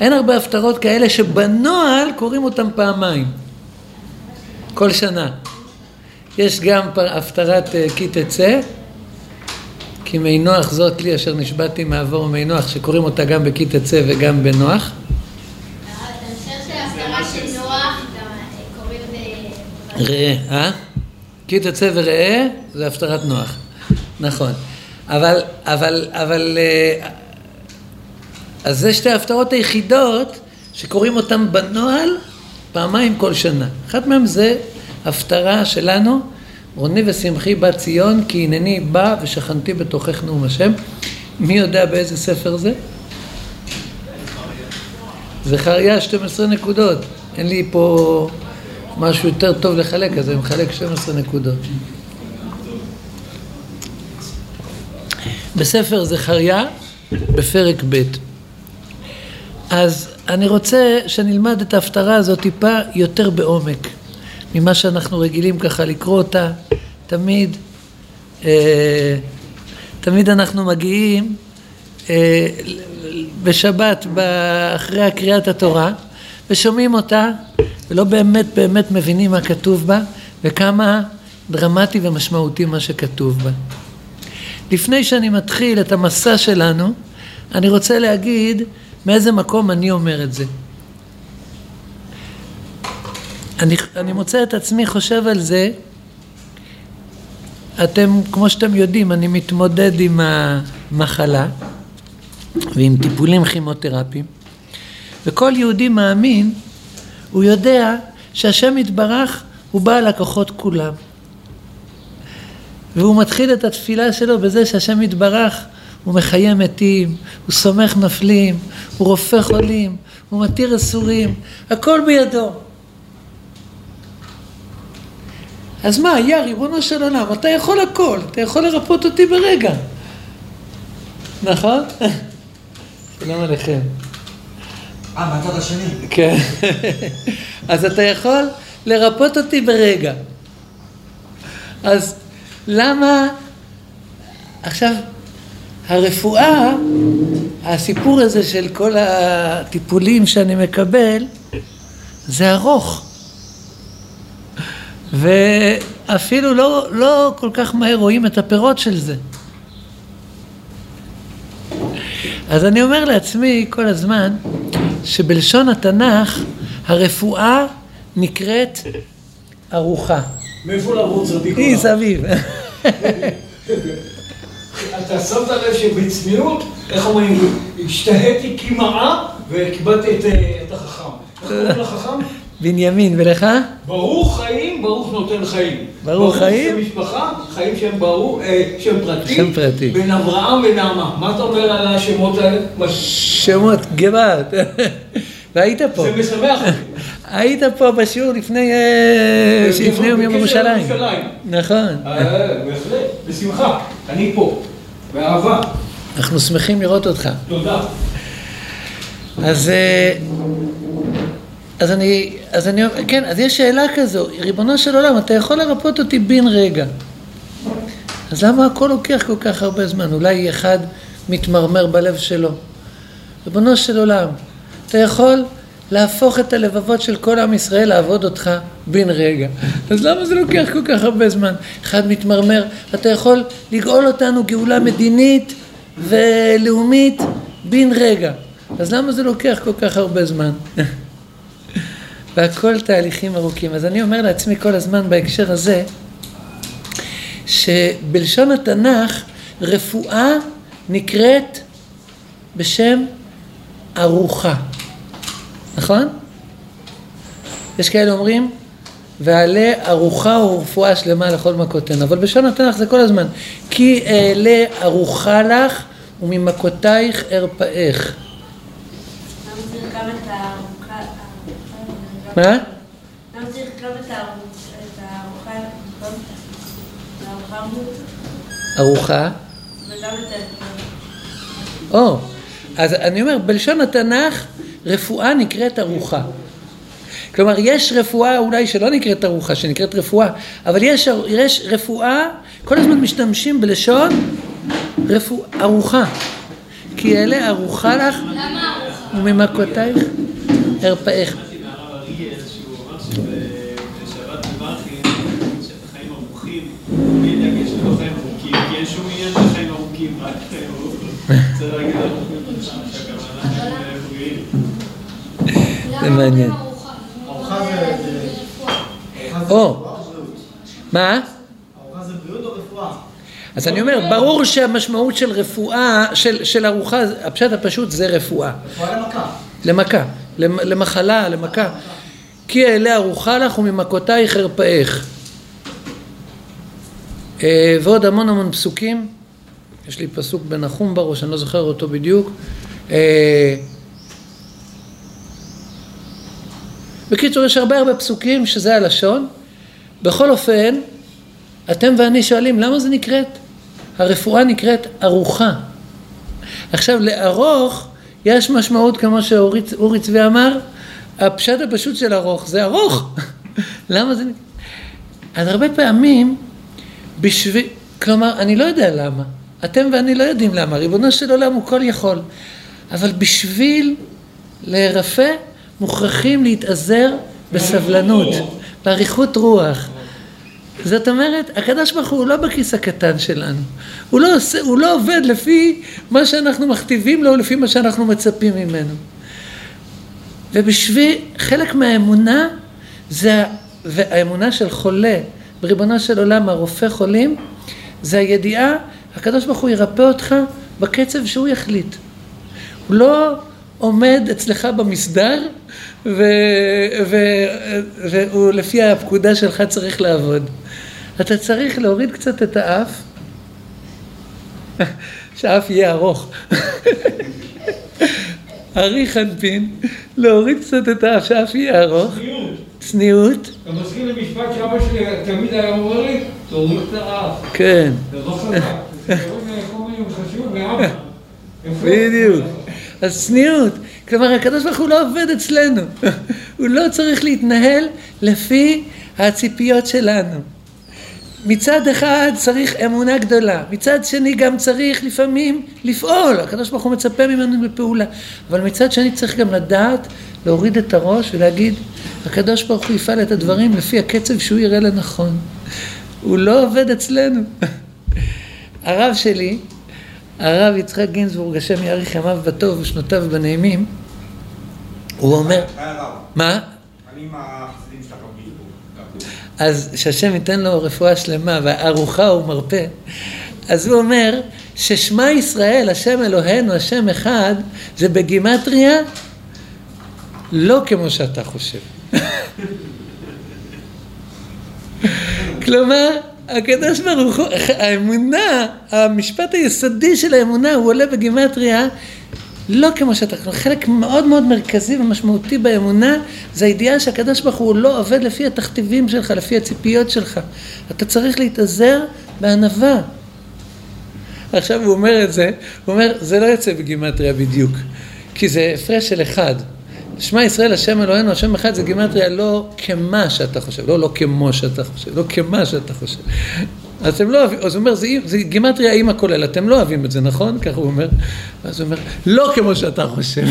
אין הרבה הפטרות כאלה שבנוהל קוראים אותם פעמיים, כל שנה. יש גם הפטרת אה, כי תצא, כי מי נוח זאת לי אשר נשבעתי מעבור מי נוח, שקוראים אותה גם בכי תצא וגם בנוח. ראה, אה? כי תצא וראה זה הפטרת נוח, נכון. אבל, אבל, אבל, אה, אז זה שתי ההפטרות היחידות שקוראים אותן בנוהל פעמיים כל שנה. אחת מהן זה הפטרה שלנו, רוני ושמחי בת ציון, כי הנני בא ושכנתי בתוכך נאום השם. מי יודע באיזה ספר זה? זכריה 12 נקודות. אין לי פה משהו יותר טוב לחלק, אז אני מחלק 12 נקודות. בספר זכריה, בפרק ב'. אז אני רוצה שנלמד את ההפטרה הזאת טיפה יותר בעומק ממה שאנחנו רגילים ככה לקרוא אותה. תמיד, אה, תמיד אנחנו מגיעים אה, בשבת אחרי הקריאת התורה ושומעים אותה ולא באמת באמת מבינים מה כתוב בה וכמה דרמטי ומשמעותי מה שכתוב בה. לפני שאני מתחיל את המסע שלנו, אני רוצה להגיד מאיזה מקום אני אומר את זה. אני, אני מוצא את עצמי חושב על זה, אתם, כמו שאתם יודעים, אני מתמודד עם המחלה ועם טיפולים כימותרפיים, וכל יהודי מאמין, הוא יודע שהשם יתברך הוא בעל הכוחות כולם. והוא מתחיל את התפילה שלו בזה שהשם יתברך הוא מחיה מתים, הוא סומך נפלים, הוא רופא חולים, הוא מתיר אסורים, הכל בידו. אז מה, יא ריבונו של עולם, אתה יכול הכל, אתה יכול לרפות אותי ברגע. נכון? שלום עליכם. אה, מהצד השני. כן. אז אתה יכול לרפות אותי ברגע. אז למה... עכשיו, הרפואה, הסיפור הזה של כל הטיפולים שאני מקבל, זה ארוך. ואפילו לא, לא כל כך מהר רואים את הפירות של זה. אז אני אומר לעצמי כל הזמן, שבלשון התנ"ך הרפואה נקראת ארוחה. מאיפה לרוץ רבי היא סביב. אתה שמת לב שבצניעות, איך אומרים, השתהיתי כמעה וקיבלתי את החכם. איך קוראים לחכם? בנימין, ולך? ברוך חיים, ברוך נותן חיים. ברוך חיים? ברוך משפחה, חיים שם ברוך, שם פרטי. שם פרטי. בין אברהם ונעמה. מה אתה אומר על השמות האלה? שמות גבעת. והיית פה. זה משמח אותי. היית פה בשיעור לפני לפני יום ירושלים. נכון. בהחלט, בשמחה. אני פה. באהבה. אנחנו שמחים לראות אותך. תודה. אז אז אני, אז אני, כן, אז יש שאלה כזו, ריבונו של עולם, אתה יכול לרפות אותי בן רגע. אז למה הכל לוקח כל כך הרבה זמן? אולי אחד מתמרמר בלב שלו. ריבונו של עולם, אתה יכול להפוך את הלבבות של כל עם ישראל לעבוד אותך בן רגע. אז למה זה לוקח כל כך הרבה זמן? אחד מתמרמר, אתה יכול לגאול אותנו גאולה מדינית ולאומית בן רגע. אז למה זה לוקח כל כך הרבה זמן? והכל תהליכים ארוכים. אז אני אומר לעצמי כל הזמן בהקשר הזה, שבלשון התנ"ך רפואה נקראת בשם ארוחה, נכון? יש כאלה אומרים, ועלה ארוחה ורפואה שלמה לכל מכותינו, אבל בלשון התנ"ך זה כל הזמן, כי אעלה ארוחה לך וממכותייך ארפאך. מה? גם את הארוחה, ארוחה? או, אז אני אומר, בלשון התנ"ך רפואה נקראת ארוחה. כלומר, יש רפואה אולי שלא נקראת ארוחה, שנקראת רפואה, אבל יש, יש רפואה, כל הזמן משתמשים בלשון רפוא, ארוחה. כי אלה ארוחה לך למה ארוחה? וממכותייך ארפאך. שמעתי מהרב אריאל שהוא אמר שבשבת בברכי, שבחיים ארוכים, אין דגש לא חיים ארוכים, כי אין שום עניין בחיים ארוכים, רק חיים ארוכים. צריך להגיד ארוכים, שהכוונה חיים בריאים. זה מעניין. ארוחה? זה- זה או. מה? ארוחה זה בריאות או רפואה? אז אני אומר, ברור שהמשמעות של רפואה, של, של ארוחה, הפשט הפשוט זה רפואה. רפואה למכה. למכה, למ- למחלה, למכה. כי אלה ארוחה לך וממכותייך ארפאך. אה, ועוד המון המון פסוקים. יש לי פסוק בנחום בראש, אני לא זוכר אותו בדיוק. אה, בקיצור, יש הרבה הרבה פסוקים שזה הלשון. בכל אופן, אתם ואני שואלים, למה זה נקראת? הרפואה נקראת ארוחה. עכשיו, לארוך יש משמעות, כמו שאורי צבי אמר, הפשט הפשוט של ארוך זה ארוך. למה זה... נקרא? אז הרבה פעמים, בשביל... כלומר, אני לא יודע למה. אתם ואני לא יודעים למה. ריבונו של עולם הוא כל יכול. אבל בשביל להירפא, מוכרחים להתאזר בסבלנות, באריכות רוח. זאת אומרת, הקדוש ברוך הוא לא בכיס הקטן שלנו. הוא לא, עושה, הוא לא עובד לפי מה שאנחנו מכתיבים לו, לפי מה שאנחנו מצפים ממנו. ובשביל, חלק מהאמונה, זה, והאמונה של חולה בריבונו של עולם, הרופא חולים, זה הידיעה, הקדוש ברוך הוא ירפא אותך בקצב שהוא יחליט. הוא לא עומד אצלך במסדר, ו, ו, והוא לפי הפקודה שלך צריך לעבוד. אתה צריך להוריד קצת את האף, שהאף יהיה ארוך. אריך אנפין, להוריד קצת את האף, שהאף יהיה ארוך, צניעות. צניעות, אתה מזכיר לי משפט שאבא שלי תמיד היה אומר לי, תוריד את האף. כן, זה לא חזק. זה חשוב. בדיוק. אז צניעות. כלומר, הקדוש ברוך הוא לא עובד אצלנו. הוא לא צריך להתנהל לפי הציפיות שלנו. מצד אחד צריך אמונה גדולה, מצד שני גם צריך לפעמים לפעול, הקדוש ברוך הוא מצפה ממנו בפעולה, אבל מצד שני צריך גם לדעת להוריד את הראש ולהגיד, הקדוש ברוך הוא יפעל את הדברים לפי הקצב שהוא יראה לנכון. הוא לא עובד אצלנו. הרב שלי, הרב יצחק גינזבורג, השם יאריך ימיו בטוב ושנותיו בנעימים, הוא אומר, היה רב. מה? אני עם החסידים שלך. אז שהשם ייתן לו רפואה שלמה והארוחה הוא מרפא. אז הוא אומר ששמע ישראל, השם אלוהינו, השם אחד, זה בגימטריה לא כמו שאתה חושב. כלומר, הקדוש ברוך הוא, האמונה, המשפט היסודי של האמונה, הוא עולה בגימטריה לא כמו שאתה, חלק מאוד מאוד מרכזי ומשמעותי באמונה זה הידיעה שהקדוש ברוך הוא לא עובד לפי התכתיבים שלך, לפי הציפיות שלך. אתה צריך להתאזר בענווה. עכשיו הוא אומר את זה, הוא אומר, זה לא יוצא בגימטריה בדיוק, כי זה הפרש של אחד. שמע ישראל השם אלוהינו, השם אחד זה גימטריה לא כמה שאתה חושב, לא לא כמו שאתה חושב, לא כמה שאתה חושב. אתם לא אוהבים, אז הוא אומר, זה, זה גימטריה עם הכולל, אתם לא אוהבים את זה, נכון? ככה הוא אומר. אז הוא אומר, לא כמו שאתה חושב.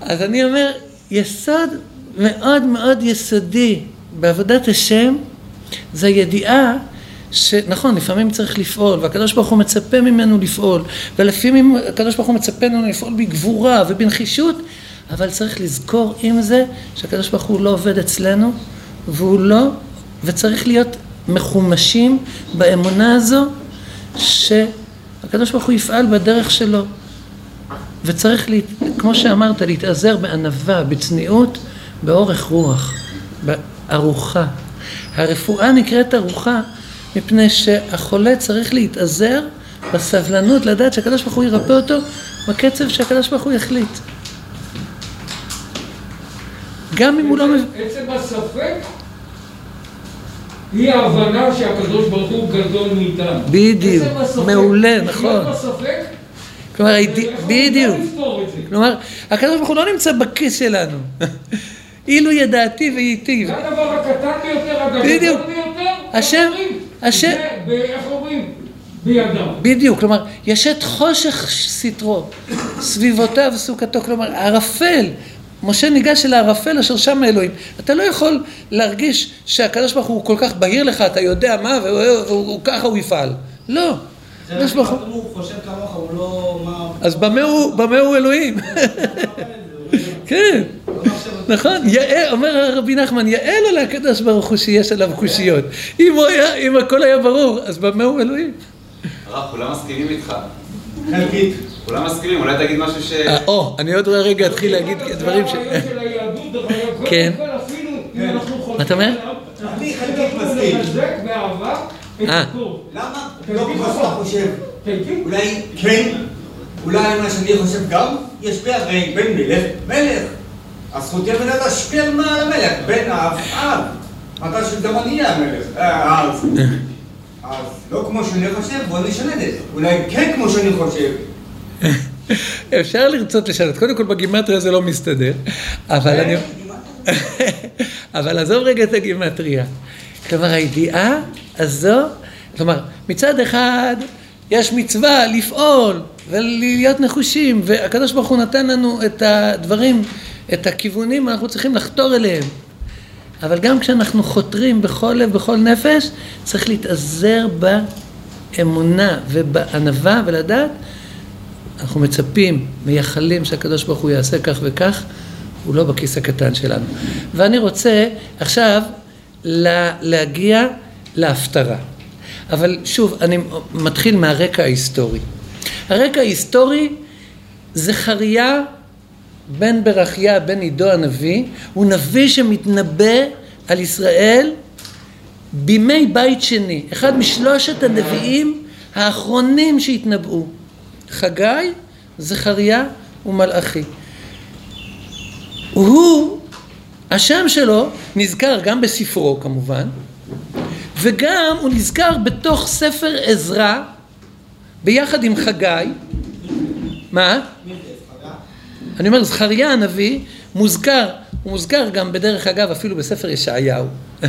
אז אני אומר, יסוד מאוד מאוד יסודי בעבודת השם, זה הידיעה שנכון, לפעמים צריך לפעול, והקדוש ברוך הוא מצפה ממנו לפעול, ולפעמים הקדוש ברוך הוא מצפה ממנו לפעול בגבורה ובנחישות, אבל צריך לזכור עם זה שהקדוש ברוך הוא לא עובד אצלנו, והוא לא, וצריך להיות מחומשים באמונה הזו, שהקדוש ברוך הוא יפעל בדרך שלו. וצריך, לה, כמו שאמרת, להתאזר בענווה, בצניעות, באורך רוח, בארוחה. הרפואה נקראת ארוחה מפני שהחולה צריך להתאזר בסבלנות, לדעת שהקדוש ברוך הוא ירפא אותו בקצב שהקדוש ברוך הוא יחליט. גם אם הוא לא מבין... עצם הספק היא ההבנה שהקדוש ברוך הוא גדול מאיתנו. בדיוק, מעולה, נכון. כלומר, בדיוק. זה? כלומר, הקדוש ברוך הוא לא נמצא בכיס שלנו. אילו ידעתי וייטיב. זה הדבר הקטן ביותר, הגדול. ביותר, השם-? השם- זה, איך אומרים? בידם. בדיוק, כלומר, יש את חושך סטרו, סביבותיו סוכתו, כלומר, ערפל. משה ניגש אל הערפל אשר שם האלוהים. אתה לא יכול להרגיש שהקדוש ברוך הוא כל כך בהיר לך, אתה יודע מה, וככה הוא יפעל. לא. הקדוש ברוך הוא... הוא חושב כמוך, הוא לא... אז במה הוא, במה הוא אלוהים? כן, נכון, יאה, אומר רבי נחמן, יאה לו לקדוש ברוך הוא שיש עליו קושיות. אם הוא היה, אם הכל היה ברור, אז במה הוא אלוהים? הרב, כולם מסכימים איתך. חלקית. כולם מסכימים, אולי תגיד משהו ש... אה, או, אני עוד רגע אתחיל להגיד דברים ש... כן. חולקים מה אתה אומר? אני חלקית מסכים. אה. למה? לא מבין כמו מה? שאתה חושב. אולי כן, אולי מה שאני חושב גם, יש בי הרי בן מלך, מלך. הזכות ימנה להשפיע על המלך, בן אב, אב. מתי שגם אני אהיה המלך, אה, אז. אז לא כמו שאני חושב, בוא נשנה את זה. אולי כן כמו שאני חושב. אפשר לרצות לשנות, קודם כל בגימטריה זה לא מסתדר, אבל אני... אבל עזוב רגע את הגימטריה. כלומר, הידיעה הזו, כלומר, מצד אחד יש מצווה לפעול ולהיות נחושים, והקדוש ברוך הוא נתן לנו את הדברים, את הכיוונים, אנחנו צריכים לחתור אליהם. אבל גם כשאנחנו חותרים בכל לב, בכל נפש, צריך להתאזר באמונה ובענווה ולדעת, אנחנו מצפים, מייחלים שהקדוש ברוך הוא יעשה כך וכך, הוא לא בכיס הקטן שלנו. ואני רוצה עכשיו לה, להגיע להפטרה. אבל שוב, אני מתחיל מהרקע ההיסטורי. הרקע ההיסטורי, זכריה בן ברכיה בן עידו הנביא, הוא נביא שמתנבא על ישראל בימי בית שני, אחד משלושת הנביאים האחרונים שהתנבאו, חגי, זכריה ומלאכי. הוא, השם שלו נזכר גם בספרו כמובן, וגם הוא נזכר בתוך ספר עזרא ביחד עם חגי, מה? אני אומר, זכריה הנביא מוזכר, הוא מוזכר גם בדרך אגב אפילו בספר ישעיהו.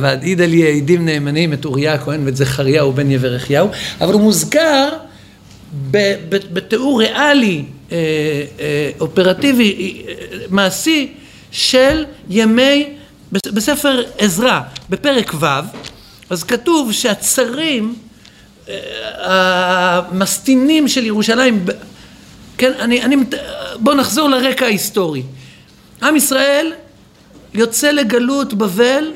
ועידה לי עדים נאמנים את אוריה הכהן ואת זכריהו בן יברכיהו, אבל הוא מוזכר בתיאור ריאלי, אה, אה, אופרטיבי, אה, מעשי, של ימי, בספר עזרא, בפרק ו', אז כתוב שהצרים, אה, המסטינים של ירושלים, כן, אני, אני, בואו נחזור לרקע ההיסטורי. עם ישראל יוצא לגלות בבל,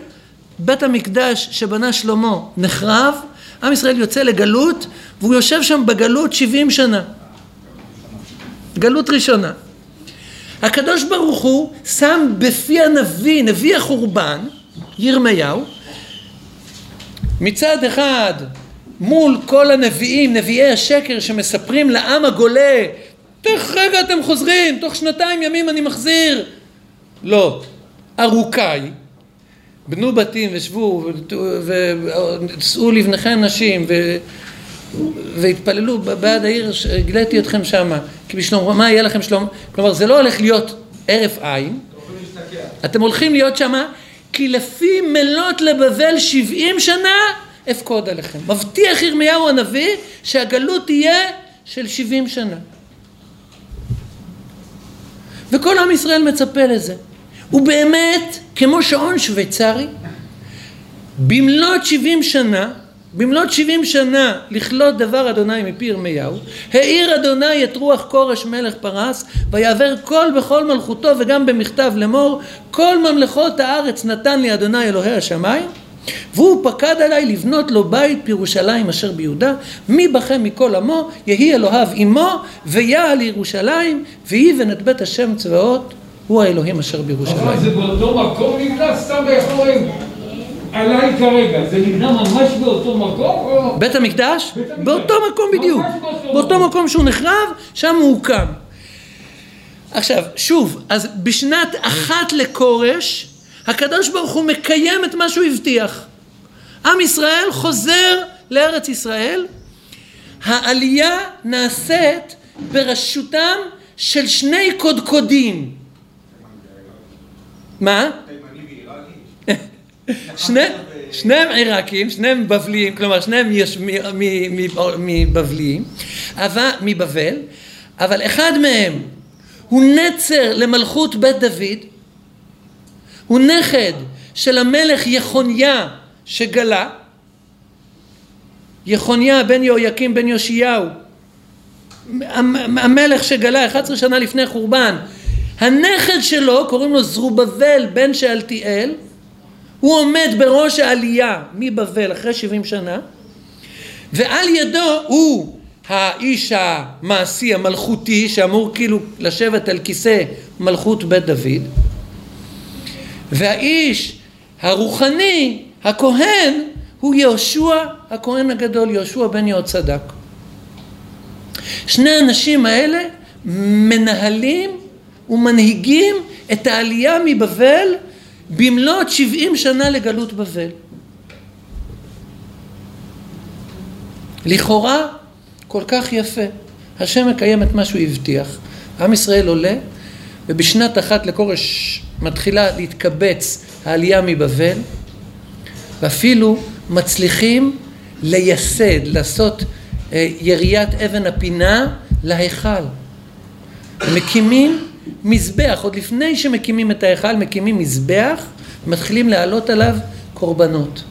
בית המקדש שבנה שלמה נחרב, עם ישראל יוצא לגלות והוא יושב שם בגלות 70 שנה. גלות ראשונה. הקדוש ברוך הוא שם בפי הנביא, נביא החורבן, ירמיהו, מצד אחד מול כל הנביאים, נביאי השקר שמספרים לעם הגולה, תוך רגע אתם חוזרים, תוך שנתיים ימים אני מחזיר. לא, ארוכי, בנו בתים ושבו ושאו לבניכם נשים ו... והתפללו בעד העיר, הגליתי אתכם שמה, כי בשלום, מה יהיה לכם שלום? כלומר, זה לא הולך להיות הרף עין, אתם הולכים להיות שמה, כי לפי מלות לבבל שבעים שנה, אפקוד עליכם. מבטיח ירמיהו הנביא שהגלות תהיה של שבעים שנה. וכל עם ישראל מצפה לזה. ובאמת, כמו שעון שוויצרי, במלאת שבעים שנה, במלאת שבעים שנה לכלות דבר אדוני מפי ירמיהו, האיר אדוני את רוח כורש מלך פרס, ויעבר כל בכל מלכותו וגם במכתב לאמור, כל ממלכות הארץ נתן לי אדוני אלוהי השמיים, והוא פקד עליי לבנות לו בית בירושלים אשר ביהודה, מי בכם מכל עמו, יהי אלוהיו עמו, ויעל לירושלים, את בית השם צבאות, הוא האלוהים אשר אבל בירושלים. זה באותו מקום נבנה סתם אומרים? עליי כרגע, זה נבנה ממש באותו מקום? או... בית המקדש? בית המקדש. באותו מקום בדיוק. ממש באותו באותו מקום. מקום שהוא נחרב, שם הוא הוקם. עכשיו, שוב, אז בשנת אחת לכורש, הקדוש ברוך הוא מקיים את מה שהוא הבטיח. עם ישראל חוזר לארץ ישראל, העלייה נעשית בראשותם של שני קודקודים. מה? שניהם עיראקים, שניהם בבליים, כלומר שניהם יש מבבליים, מבבל, אבל אחד מהם הוא נצר למלכות בית דוד, הוא נכד של המלך יחוניה שגלה, יחוניה בן יהויקים בן יאשיהו, המ- המלך שגלה 11 שנה לפני חורבן, הנכד שלו קוראים לו זרובבל בן שאלתיאל, הוא עומד בראש העלייה מבבל אחרי 70 שנה, ועל ידו הוא האיש המעשי המלכותי שאמור כאילו לשבת על כיסא מלכות בית דוד, והאיש הרוחני, הכהן, הוא יהושע הכהן הגדול, יהושע בן יהוצדק. שני האנשים האלה מנהלים ומנהיגים את העלייה מבבל במלאת 70 שנה לגלות בבל. לכאורה כל כך יפה. השם מקיים את מה שהוא הבטיח. עם ישראל עולה, ובשנת אחת לכורש מתחילה להתקבץ העלייה מבבל, ואפילו מצליחים לייסד, לעשות אה, יריית אבן הפינה להיכל. מקימים מזבח, עוד לפני שמקימים את ההיכל, מקימים מזבח, מתחילים להעלות עליו קורבנות.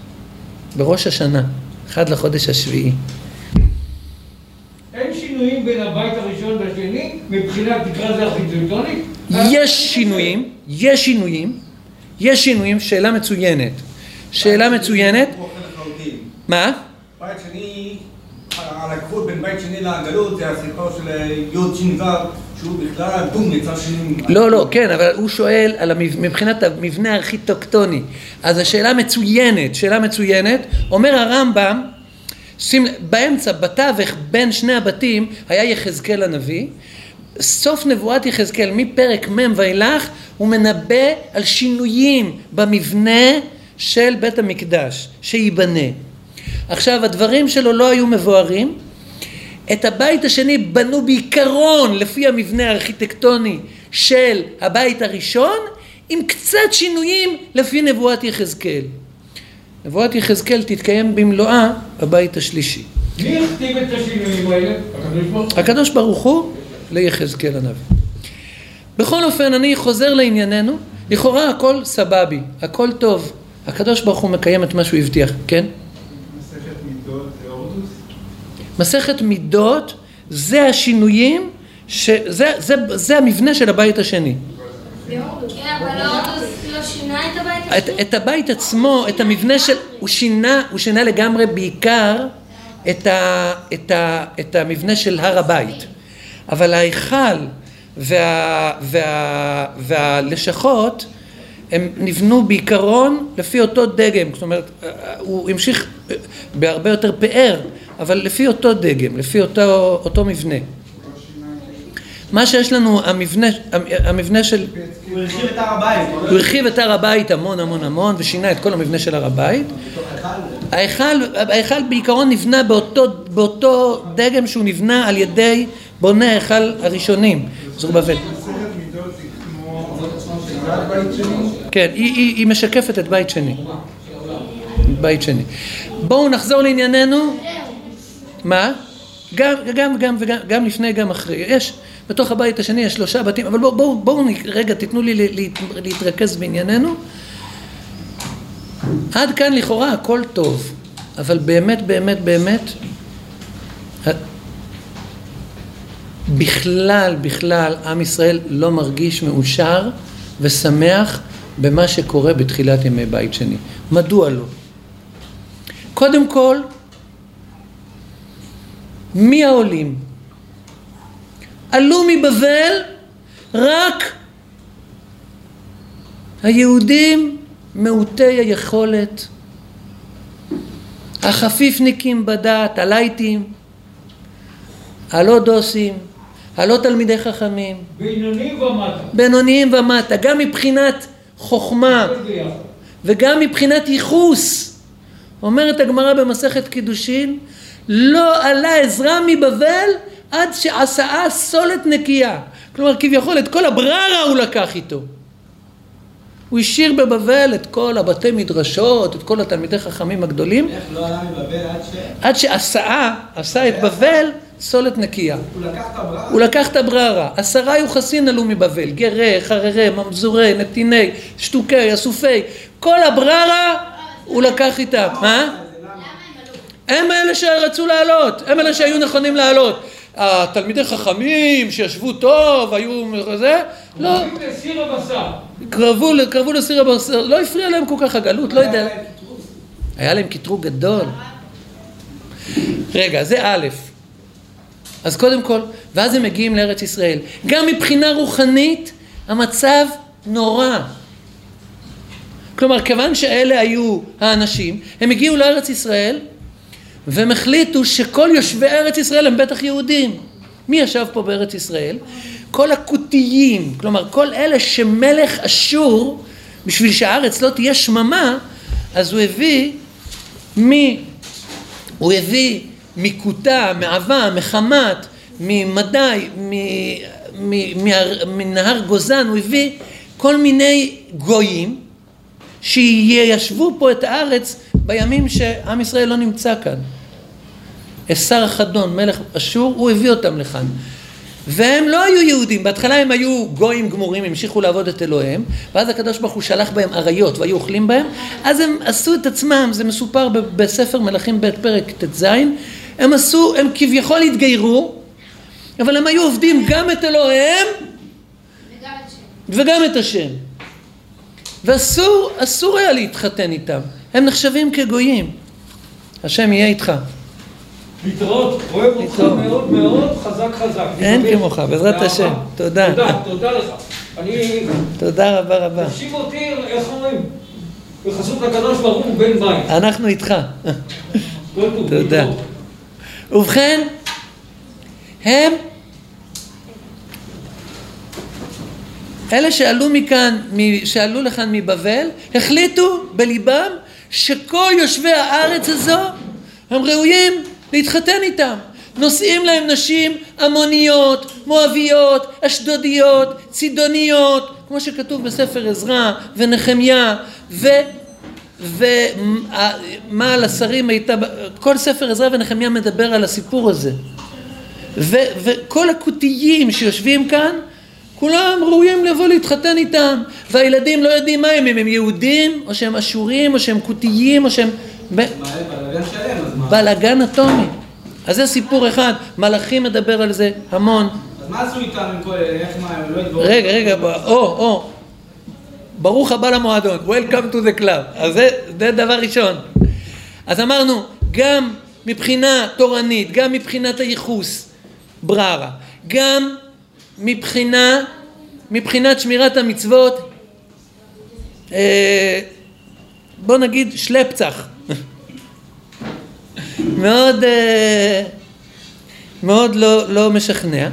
בראש השנה, אחד לחודש השביעי. אין שינויים בין הבית הראשון והשני מבחינת, תקרא לזה ארכיטקטונית? יש שינויים, יש שינויים, יש שינויים, שאלה מצוינת. שאלה מצוינת. מה? בית שני, על הגבול בין בית שני לגלות, זה הסיפור של י' ש"ו, שהוא בכלל דום יצא שני. לא, לא, כן, אבל הוא שואל על המב... מבחינת המבנה הארכיטקטוני. אז השאלה מצוינת, שאלה מצוינת. אומר הרמב"ם, שים, באמצע, בתווך, בין שני הבתים, היה יחזקאל הנביא. סוף נבואת יחזקאל, מפרק מ' ואילך, הוא מנבא על שינויים במבנה של בית המקדש, שייבנה. עכשיו, הדברים שלו לא היו מבוארים. את הבית השני בנו בעיקרון לפי המבנה הארכיטקטוני של הבית הראשון, עם קצת שינויים לפי נבואת יחזקאל. נבואת יחזקאל תתקיים במלואה בבית השלישי. מי הכתיב את השינויים האלה? הקדוש ברוך הוא? הקדוש ברוך הוא ליחזקאל הנביא. בכל אופן, אני חוזר לענייננו, לכאורה הכל סבבי, הכל טוב. הקדוש ברוך הוא מקיים את מה שהוא הבטיח, כן? מסכת מידות זה אורדוס? מסכת מידות זה השינויים, שזה, זה, זה המבנה של הבית השני. כן, אבל לא שינה את הבית את, השני? את הבית עצמו, את המבנה של... הוא שינה, הוא שינה לגמרי בעיקר את, ה, את, ה, את המבנה של הר הבית. אבל ההיכל וה, וה, והלשכות הם נבנו בעיקרון לפי אותו דגם, זאת אומרת, הוא המשיך בהרבה יותר פאר, אבל לפי אותו דגם, לפי אותו, אותו מבנה. מה שיש לנו, המבנה, המבנה של... הוא הרחיב את הר הבית. הוא הרחיב את הר הבית המון המון המון ושינה את כל המבנה של הר הבית. ההיכל, ההיכל בעיקרון נבנה באותו, באותו דגם שהוא נבנה על ידי בוני ההיכל הראשונים, זרובבל. כן, היא, היא, היא משקפת את בית שני. בית שני. בואו נחזור לענייננו. מה? גם, גם, גם, וגם, גם לפני, גם אחרי. יש, בתוך הבית השני יש שלושה בתים, אבל בואו, בואו, בואו, רגע, תיתנו לי להת- להתרכז בענייננו. עד כאן לכאורה הכל טוב, אבל באמת, באמת, באמת, בכלל, בכלל, עם ישראל לא מרגיש מאושר ושמח במה שקורה בתחילת ימי בית שני. מדוע לא? קודם כל, מי העולים? עלו מבבל רק היהודים מעוטי היכולת, החפיפניקים בדת, הלייטים, הלא דוסים, הלא תלמידי חכמים, בינוני ומטה. בינוניים ומטה, גם מבחינת חוכמה. וגם מבחינת ייחוס. אומרת הגמרא במסכת קידושין, לא עלה עזרא מבבל עד שעשאה סולת נקייה. כלומר, כביכול את כל הבררה הוא לקח איתו. הוא השאיר בבבל את כל הבתי מדרשות, את כל התלמידי חכמים הגדולים, איך לא עלה מבבל עד ש... עד שעשאה עשה את בבל סולת נקייה. הוא לקח את הבררה? הוא לקח את הבררה. עשרה יוחסין עלו מבבל, גרי, חררי, ממזורי, נתיני, שטוקי, אסופי, כל הבררה הוא לקח איתם. מה? הם אלה שרצו לעלות, הם אלה שהיו נכונים לעלות. התלמידי חכמים שישבו טוב, היו זה, לא. קרבו, קרבו לסיר הבשר, לא הפריע להם כל כך הגלות, לא יודע. היה להם קטרוג גדול. רגע, זה א', אז קודם כל, ואז הם מגיעים לארץ ישראל. גם מבחינה רוחנית, המצב נורא. כלומר, כיוון שאלה היו האנשים, הם הגיעו לארץ ישראל, והם החליטו שכל יושבי ארץ ישראל הם בטח יהודים. מי ישב פה בארץ ישראל? כל הכותיים, כלומר כל אלה שמלך אשור, בשביל שהארץ לא תהיה שממה, אז הוא הביא מ... הוא הביא מכותה, מעבה, מחמת, ממדי. מנהר גוזן, הוא הביא כל מיני גויים שיישבו פה את הארץ בימים שעם ישראל לא נמצא כאן. אסר החדון, מלך אשור, הוא הביא אותם לכאן. והם לא היו יהודים, בהתחלה הם היו גויים גמורים, המשיכו לעבוד את אלוהיהם, ואז הקדוש ברוך הוא שלח בהם אריות והיו אוכלים בהם, אז הם עשו את עצמם, זה מסופר בספר מלכים ב' פרק ט"ז, הם עשו, הם כביכול התגיירו, אבל הם היו עובדים גם את אלוהיהם וגם את שם. וגם את השם. ואסור, אסור היה להתחתן איתם, הם נחשבים כגויים. השם יהיה איתך. להתראות, אוהב אותך. מאוד מאוד, חזק חזק. אין. כמוך, בעזרת. השם. תודה. תודה, תודה לך. אני, תודה רבה רבה. תקשיב אותי, איך אומרים? בחסות הקדוש ברוך הוא בן בית. אנחנו איתך. תודה. ובכן, הם, אלה שעלו מכאן, שעלו לכאן מבבל, החליטו בליבם שכל יושבי הארץ הזו הם ראויים להתחתן איתם. נושאים להם נשים עמוניות, מואביות, אשדודיות, צידוניות, כמו שכתוב בספר עזרא ונחמיה, ו... ומה על השרים הייתה, כל ספר עזרא ונחמיה מדבר על הסיפור הזה. וכל הכותיים שיושבים כאן, כולם ראויים לבוא להתחתן איתם. והילדים לא יודעים מה הם, אם הם יהודים, או שהם אשורים, או שהם כותיים, או שהם... בלאגן אטומי. אז זה סיפור אחד, מלאכים מדבר על זה המון. אז מה עשו איתם עם כל אלה? איך מה, הם לא התגוררו? רגע, רגע, או, או, ברוך הבא למועדון, Welcome to the club, אז זה, זה דבר ראשון. אז אמרנו, גם מבחינה תורנית, גם מבחינת הייחוס, בררה, גם מבחינה, מבחינת שמירת המצוות, אה, בוא נגיד שלפצח. מאוד, אה, מאוד לא, לא משכנע.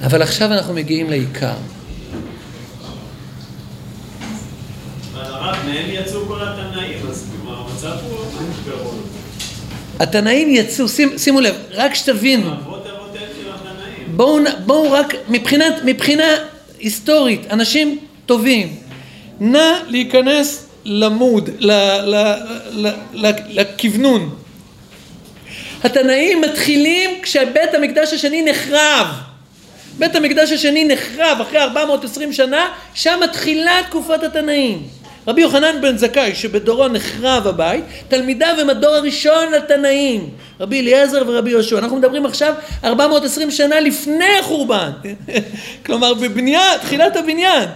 אבל עכשיו אנחנו מגיעים לעיקר. כל התנאים, יצאו, שימו לב, רק שתבינו, אבות אבותיהם של התנאים. בואו, בואו רק, מבחינת, מבחינה היסטורית, אנשים טובים, נא להיכנס למוד, ל, ל, ל, ל, לכוונון. התנאים מתחילים כשבית המקדש השני נחרב. בית המקדש השני נחרב אחרי 420 שנה, שם מתחילה תקופת התנאים. רבי יוחנן בן זכאי, שבדורו נחרב הבית, תלמידיו הם הדור הראשון לתנאים. רבי אליעזר ורבי יהושע. אנחנו מדברים עכשיו 420 שנה לפני החורבן. כלומר, בבנייה, תחילת הבניין.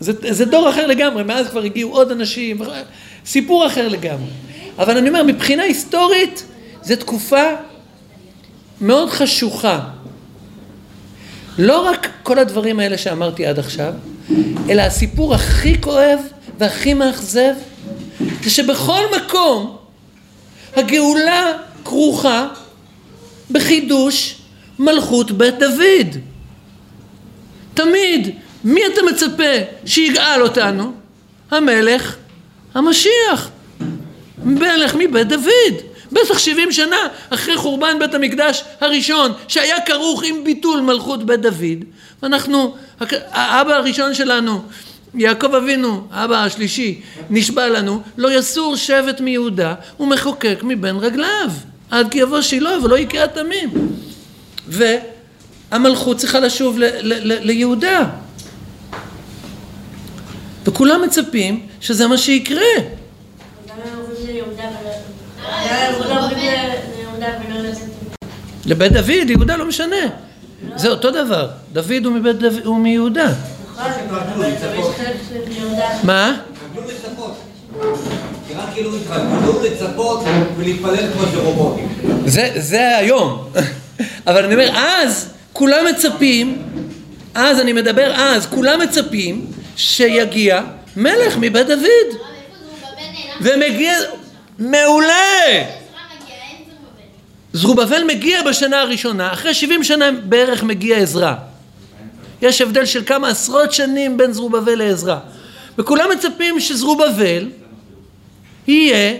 זה, זה דור אחר לגמרי, מאז כבר הגיעו עוד אנשים, סיפור אחר לגמרי. אבל אני אומר, מבחינה היסטורית, זו תקופה מאוד חשוכה. לא רק כל הדברים האלה שאמרתי עד עכשיו, אלא הסיפור הכי כואב והכי מאכזב, זה שבכל מקום הגאולה כרוכה בחידוש מלכות בית דוד. תמיד, מי אתה מצפה שיגאל אותנו? המלך המשיח. מלך מבית דוד. בטח 70 שנה אחרי חורבן בית המקדש הראשון, שהיה כרוך עם ביטול מלכות בית דוד. אנחנו, האבא הראשון שלנו, יעקב אבינו, האבא השלישי, נשבע לנו, לא יסור שבט מיהודה ומחוקק מבין רגליו, עד כי יבוא שילה ולא יקרא תמים. והמלכות צריכה לשוב ל- ל- ל- ליהודה. וכולם מצפים שזה מה שיקרה. למה הם עוברים ליהודה ולא... למה הם לא עוברים ליהודה ולא לבית לבית דוד, יהודה לא משנה. זה אותו דבר, דוד הוא מבית דוד, הוא מיהודה. נכון, יהודה. מה? כאילו. זה, זה היום. אבל אני אומר, אז כולם מצפים, אז אני מדבר אז, כולם מצפים שיגיע מלך מבית דוד. ומגיע, מעולה! זרובבל מגיע בשנה הראשונה, אחרי 70 שנה בערך מגיע עזרא. יש הבדל של כמה עשרות שנים בין זרובבל לעזרא. וכולם מצפים שזרובבל יהיה.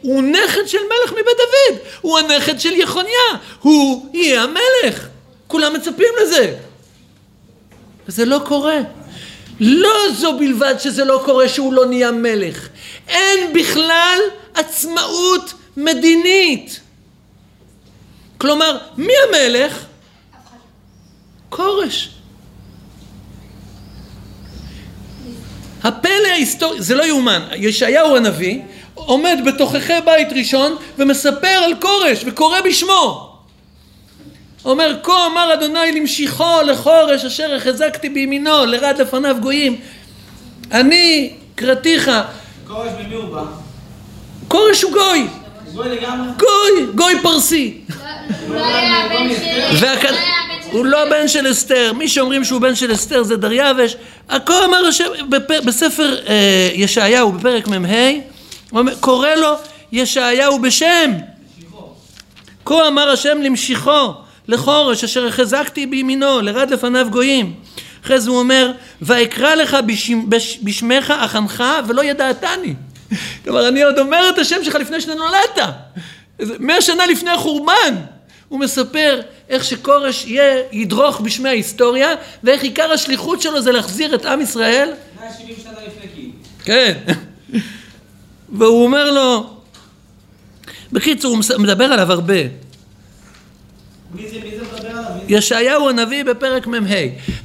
הוא נכד של מלך מבית דוד, הוא הנכד של יחוניה, הוא יהיה המלך. כולם מצפים לזה. וזה לא קורה. לא זו בלבד שזה לא קורה שהוא לא נהיה מלך. אין בכלל עצמאות מדינית. כלומר, מי המלך? כורש. הפלא ההיסטורי, זה לא יאומן, ישעיהו הנביא עומד בתוככי בית ראשון ומספר על כורש וקורא בשמו. אומר כה אמר אדוני למשיחו לכורש אשר החזקתי בימינו לרד לפניו גויים אני קראתיך כורש במי הוא בא? כורש הוא גוי גוי. גוי פרסי הוא לא הבן של... אסתר, מי שאומרים שהוא בן של אסתר זה דריווש. הכל אמר השם. בספר אה, ישעיהו בפרק מ"ה, קורא לו ישעיהו בשם. כה אמר השם למשיחו, לחורש, אשר החזקתי בימינו, לרד לפניו גויים. אחרי זה הוא אומר, ואקרא לך בשמ, בש, בשמך אכנך ולא ידעתני. כלומר, אני עוד אומר את השם שלך לפני שנולדת. מאה שנה לפני החורבן. הוא מספר איך שכורש יהיה, ידרוך בשמי ההיסטוריה, ואיך עיקר השליחות שלו זה להחזיר את עם ישראל 170 שנה לפני כאילו. כן. והוא אומר לו, בקיצור, הוא מדבר עליו הרבה. ישעיהו הנביא בפרק מ"ה.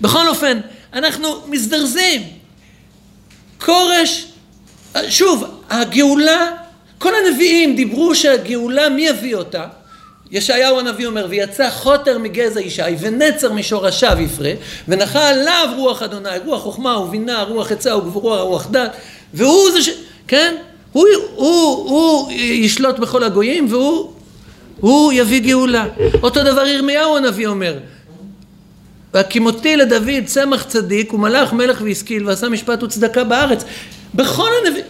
בכל אופן, אנחנו מזדרזים. כורש, שוב, הגאולה, כל הנביאים דיברו שהגאולה, מי יביא אותה? ישעיהו הנביא אומר, ויצא חוטר מגזע ישי, ונצר משורשיו יפרה, ונחה עליו רוח אדוני, רוח חוכמה ובינה, רוח עצה וגבורה, רוח דת, והוא זה ש... כן? הוא, הוא, הוא ישלוט בכל הגויים, והוא הוא יביא גאולה. אותו דבר ירמיהו הנביא אומר, והקימותי לדוד צמח צדיק ומלאך מלך והשכיל ועשה משפט וצדקה בארץ. בכל הנביאים,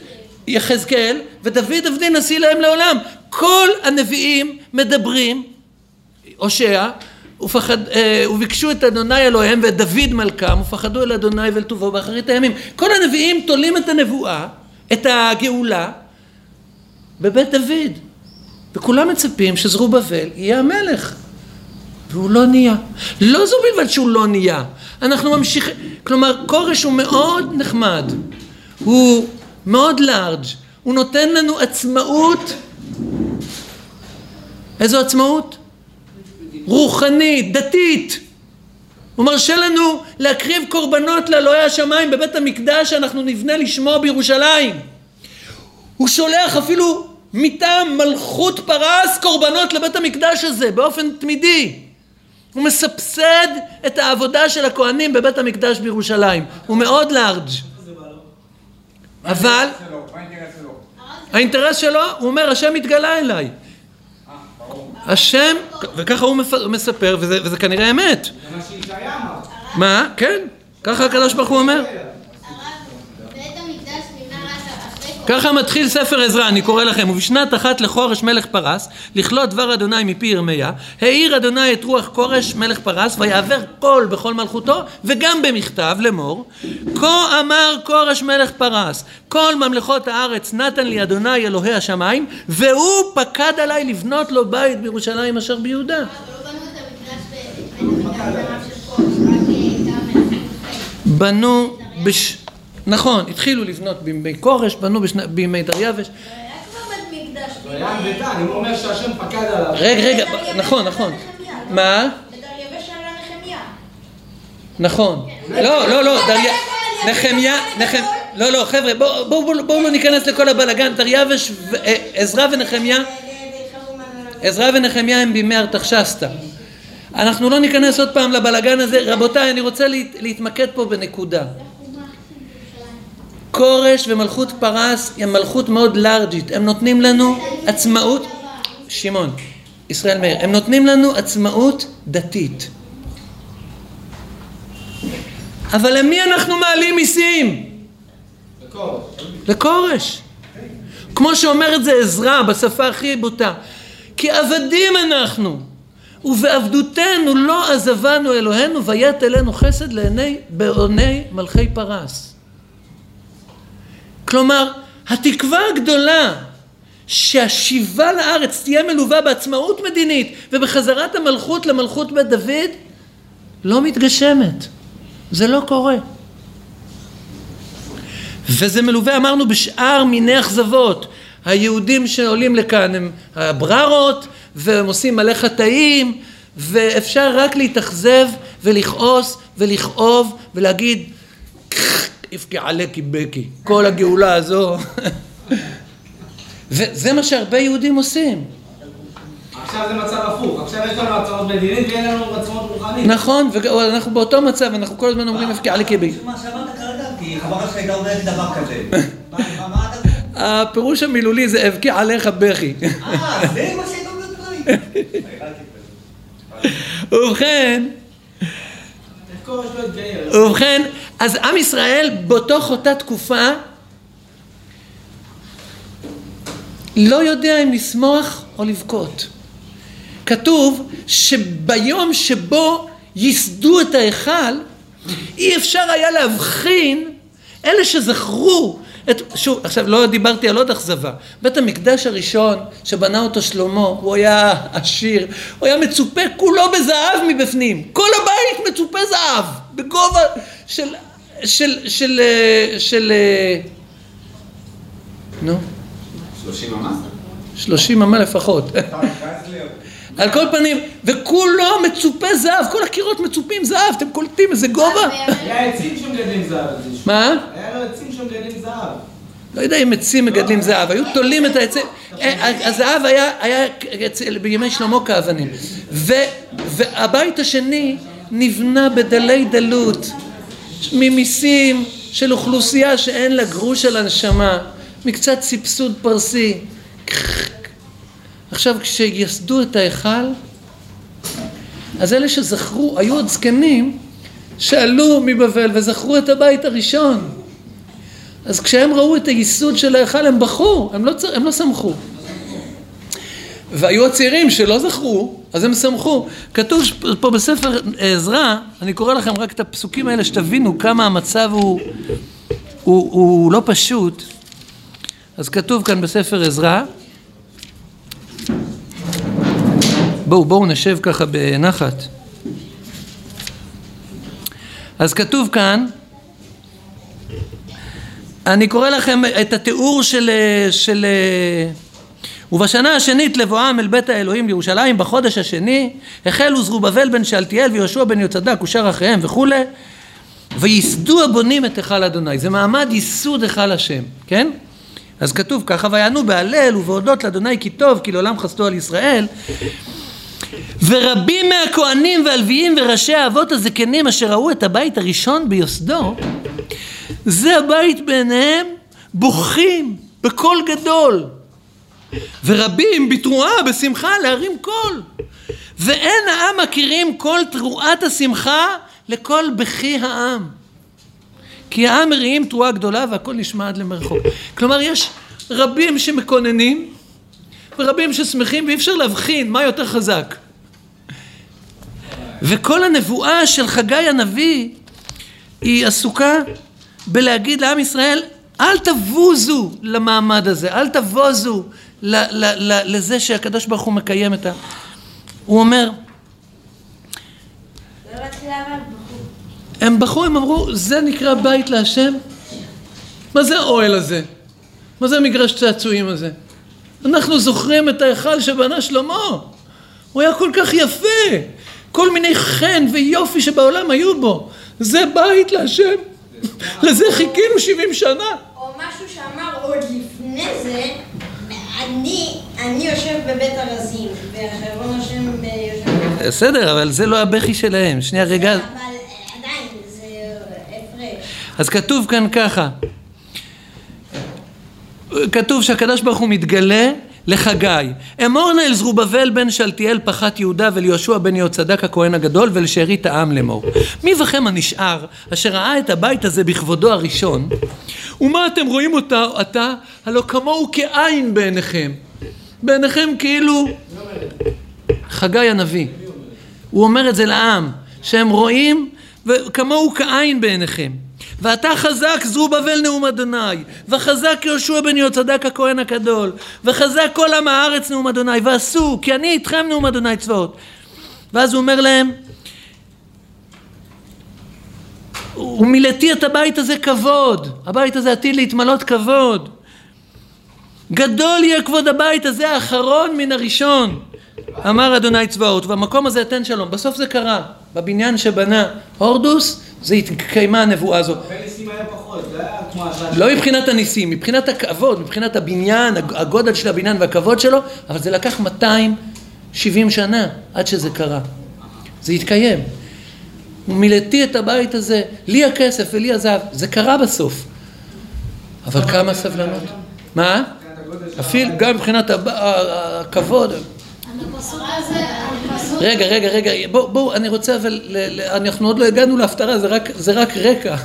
יחזקאל ודוד עבדי נשיא להם לעולם. כל הנביאים מדברים, הושע, ופחד, אה, וביקשו את אדוני אלוהיהם ואת דוד מלכם ופחדו אל אדוני ואל טובו באחרית הימים. כל הנביאים תולים את הנבואה, את הגאולה, בבית דוד. וכולם מצפים שזרובבל יהיה המלך. והוא לא נהיה. לא זו בלבד שהוא לא נהיה, אנחנו ממשיכים, כלומר כורש הוא מאוד נחמד, הוא מאוד לארג', הוא נותן לנו עצמאות, איזו עצמאות? רוחנית, דתית. הוא מרשה לנו להקריב קורבנות לאלוהי השמיים בבית המקדש שאנחנו נבנה לשמו בירושלים. הוא שולח אפילו מטעם מלכות פרס קורבנות לבית המקדש הזה באופן תמידי. הוא מסבסד את העבודה של הכהנים בבית המקדש בירושלים. הוא מאוד לארג'. אבל האינטרס שלו? הוא אומר, השם התגלה אליי. השם, וככה הוא מספר, וזה, וזה כנראה אמת. זה מה שישעיה אמר. מה? כן, ככה הקדוש ברוך הוא אומר. הרב, בית המקדש נבנה רק אחרי ככה מתחיל ספר עזרא, אני קורא לכם, ובשנת אחת לחורש מלך פרס, לכלות דבר אדוני מפי ירמיה, העיר אדוני את רוח כורש מלך פרס, ויעבר קול בכל מלכותו, וגם במכתב לאמור, כה אמר כורש מלך פרס, כל ממלכות הארץ נתן לי אדוני אלוהי השמיים, והוא פקד עליי לבנות לו בית בירושלים אשר ביהודה. לא בנו, בש... נכון, התחילו לבנות בימי כורש, בנו. בימי דריווש, היה כבר בית מקדש. היה ביתן, אם הוא אומר שהשם פקד עליו. רגע, רגע, נכון, נכון. מה? נחמיה. נכון. לא, לא, לא, דריה... נחמיה, נחמ... לא, לא, חבר'ה, בואו לא ניכנס לכל הבלגן. דריווש, אה, עזרא ונחמיה, עזרא ונחמיה הם בימי ארתחשסתא. אנחנו לא ניכנס עוד פעם לבלגן הזה. רבותיי, אני רוצה להת- להתמקד פה בנקודה. כורש ומלכות פרס הם מלכות מאוד לארג'ית. הם נותנים לנו עצמאות, שמעון, ישראל מאיר, הם נותנים לנו עצמאות דתית. אבל למי אנחנו מעלים מיסים? בקורש. לכורש. כמו שאומר את זה עזרא בשפה הכי בוטה. כי עבדים אנחנו, ובעבדותנו לא עזבנו אלוהינו, ויית אלינו חסד לעיני בעוני מלכי פרס. כלומר, התקווה הגדולה שהשיבה לארץ תהיה מלווה בעצמאות מדינית ובחזרת המלכות למלכות בית דוד לא מתגשמת. זה לא קורה. וזה מלווה, אמרנו, בשאר מיני אכזבות. היהודים שעולים לכאן הם הבררות, והם עושים מלא חטאים, ואפשר רק להתאכזב ולכעוס ולכאוב ולהגיד, איפקי עלקי בקי, כל הגאולה הזו. וזה מה שהרבה יהודים עושים. עכשיו זה מצב הפוך, עכשיו יש לנו עצמאות מדינית ואין לנו עצמאות רוחנית. נכון, ואנחנו באותו מצב, אנחנו כל הזמן אומרים איפקי עלקי בקי. מה שאמרת כרגע, כי חברה שלך הייתה אומרת דבר כזה. הפירוש המילולי זה אבקי עליך בכי. אה, זה מה שהייתה אומרת דברים. ובכן. ובכן, אז עם ישראל בתוך אותה תקופה לא יודע אם לשמוח או לבכות. כתוב שביום שבו ייסדו את ההיכל, אי אפשר היה להבחין אלה שזכרו את, שוב, עכשיו לא דיברתי על עוד אכזבה, בית המקדש הראשון שבנה אותו שלמה, הוא היה עשיר, הוא היה מצופה כולו בזהב מבפנים, כל הבית מצופה זהב, בגובה של, של, של, אה, של, אה, נו, 30 ממ"ס? שלושים אמה לפחות. על כל פנים, וכולו מצופה זהב, כל הקירות מצופים זהב, אתם קולטים איזה גובה? היה עצים שמגדלים זהב. מה? היה עצים שמגדלים זהב. לא יודע אם עצים מגדלים זהב, היו תולים את העצים, אה, הזהב היה, בימי שלמה כאבנים. והבית השני נבנה בדלי דלות, ממיסים של אוכלוסייה שאין לה גרוש על הנשמה, מקצת סבסוד פרסי. עכשיו כשיסדו את ההיכל, אז אלה שזכרו, היו עוד זקנים שעלו מבבל וזכרו את הבית הראשון. אז כשהם ראו את הייסוד של ההיכל הם בכו, הם לא, הם לא שמחו. והיו הצעירים שלא זכרו, אז הם שמחו. כתוב פה בספר עזרא, אני קורא לכם רק את הפסוקים האלה שתבינו כמה המצב הוא, הוא, הוא לא פשוט. אז כתוב כאן בספר עזרא, בואו בואו נשב ככה בנחת. אז כתוב כאן אני קורא לכם את התיאור של, של ובשנה השנית לבואם אל בית האלוהים לירושלים בחודש השני החלו זרובבל בן שאלתיאל ויהושע בן יוצדק ושאר אחריהם וכולי וייסדו הבונים את היכל אדוני. זה מעמד ייסוד היכל השם כן? אז כתוב ככה ויענו בהלל ובהודות לאדוני כי טוב כי לעולם חסדו על ישראל ורבים מהכהנים והלוויים וראשי האבות הזקנים אשר ראו את הבית הראשון ביוסדו זה הבית בעיניהם בוכים בקול גדול ורבים בתרועה בשמחה להרים קול. ואין העם מכירים כל תרועת השמחה לכל בכי העם. כי העם מריעים תרועה גדולה והכל נשמע עד למרחוק. כלומר יש רבים שמקוננים ורבים ששמחים ואי אפשר להבחין מה יותר חזק. וכל הנבואה של חגי הנביא היא עסוקה בלהגיד לעם ישראל אל תבוזו למעמד הזה, אל תבוזו ל- ל- ל- לזה שהקדוש ברוך הוא מקיים את ה... הוא אומר. הם בכו, הם אמרו, זה נקרא בית להשם? מה זה האוהל הזה? מה זה המגרש צעצועים הזה? אנחנו זוכרים את ההיכל שבנה שלמה. הוא היה כל כך יפה. כל מיני חן ויופי שבעולם היו בו. זה בית להשם. לזה חיכינו 70 שנה. או משהו שאמר עוד לפני זה, אני, אני יושב בבית ארזים, וחרבון השם יושב... בסדר, אבל זה לא הבכי שלהם. שנייה, רגע. אבל אה, עדיין, זה הפרש. אז כתוב כאן ככה, כתוב שהקדוש ברוך הוא מתגלה לחגי. אמור נא אל זרובבל בן שלתיאל פחת יהודה וליהושע בן יהוצדק הכהן הגדול ולשארית העם לאמור. מי בכם הנשאר אשר ראה את הבית הזה בכבודו הראשון ומה אתם רואים אותה עתה הלא כמוהו כעין בעיניכם. בעיניכם כאילו חגי הנביא. הוא אומר את זה לעם, שהם רואים וכמוהו כעין בעיניכם. ואתה חזק זרובבל נאום אדוני, וחזק יהושע בן יהוצדק הכהן הגדול, וחזק כל עם הארץ נאום אדוני, ועשו, כי אני איתכם נאום אדוני צבאות. ואז הוא אומר להם, ומילאתי את הבית הזה כבוד, הבית הזה עתיד להתמלות כבוד. גדול יהיה כבוד הבית הזה האחרון מן הראשון, אמר אדוני צבאות, והמקום הזה אתן שלום. בסוף זה קרה, בבניין שבנה הורדוס, זה התקיימה הנבואה הזו. הרבה ניסים היה פחות, זה היה כמו השעה לא מבחינת הניסים, מבחינת הכבוד, מבחינת הבניין, הג- הגודל של הבניין והכבוד שלו, אבל זה לקח 270 שנה עד שזה קרה. זה התקיים. מילאתי את הבית הזה, לי הכסף ולי הזהב, זה קרה בסוף. אבל כמה סבלנות. מה? אפילו גם מבחינת הכבוד. הפסוק הזה. רגע, רגע, רגע, בואו, בוא, אני רוצה אבל, ל- ל- אנחנו עוד לא הגענו להפטרה, זה רק, זה רק רקע.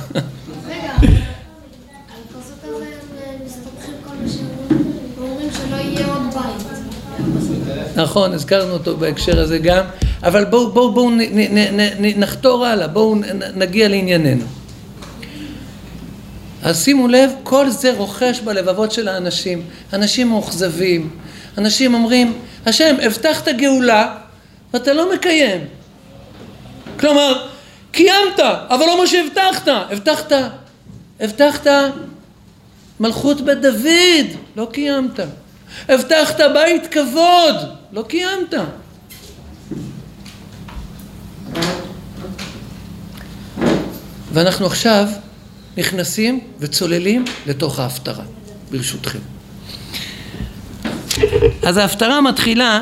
נכון, הזכרנו אותו בהקשר הזה גם, אבל בואו בוא, בוא, נחתור הלאה, בואו נגיע לענייננו. אז שימו לב, כל זה רוכש בלבבות של האנשים. אנשים מאוכזבים, אנשים אומרים, השם, הבטחת גאולה ואתה לא מקיים. כלומר, קיימת, אבל לא מה שהבטחת. הבטחת, הבטחת מלכות בית דוד, לא קיימת. הבטחת בית כבוד, לא קיימת. ואנחנו עכשיו נכנסים וצוללים לתוך ההפטרה, ברשותכם. אז ההפטרה מתחילה,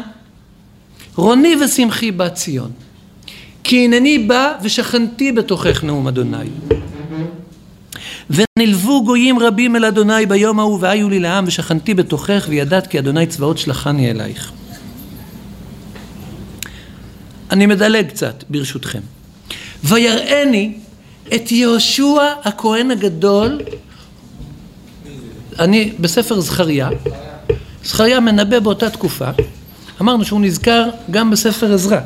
רוני ושמחי בת ציון, כי הנני בא ושכנתי בתוכך נאום אדוני. ונלוו גויים רבים אל אדוני ביום ההוא והיו לי לעם ושכנתי בתוכך וידעת כי אדוני צבאות שלחני אלייך. אני מדלג קצת ברשותכם. ויראני את יהושע הכהן הגדול, אני בספר זכריה, זכריה מנבא באותה תקופה, אמרנו שהוא נזכר גם בספר עזרא.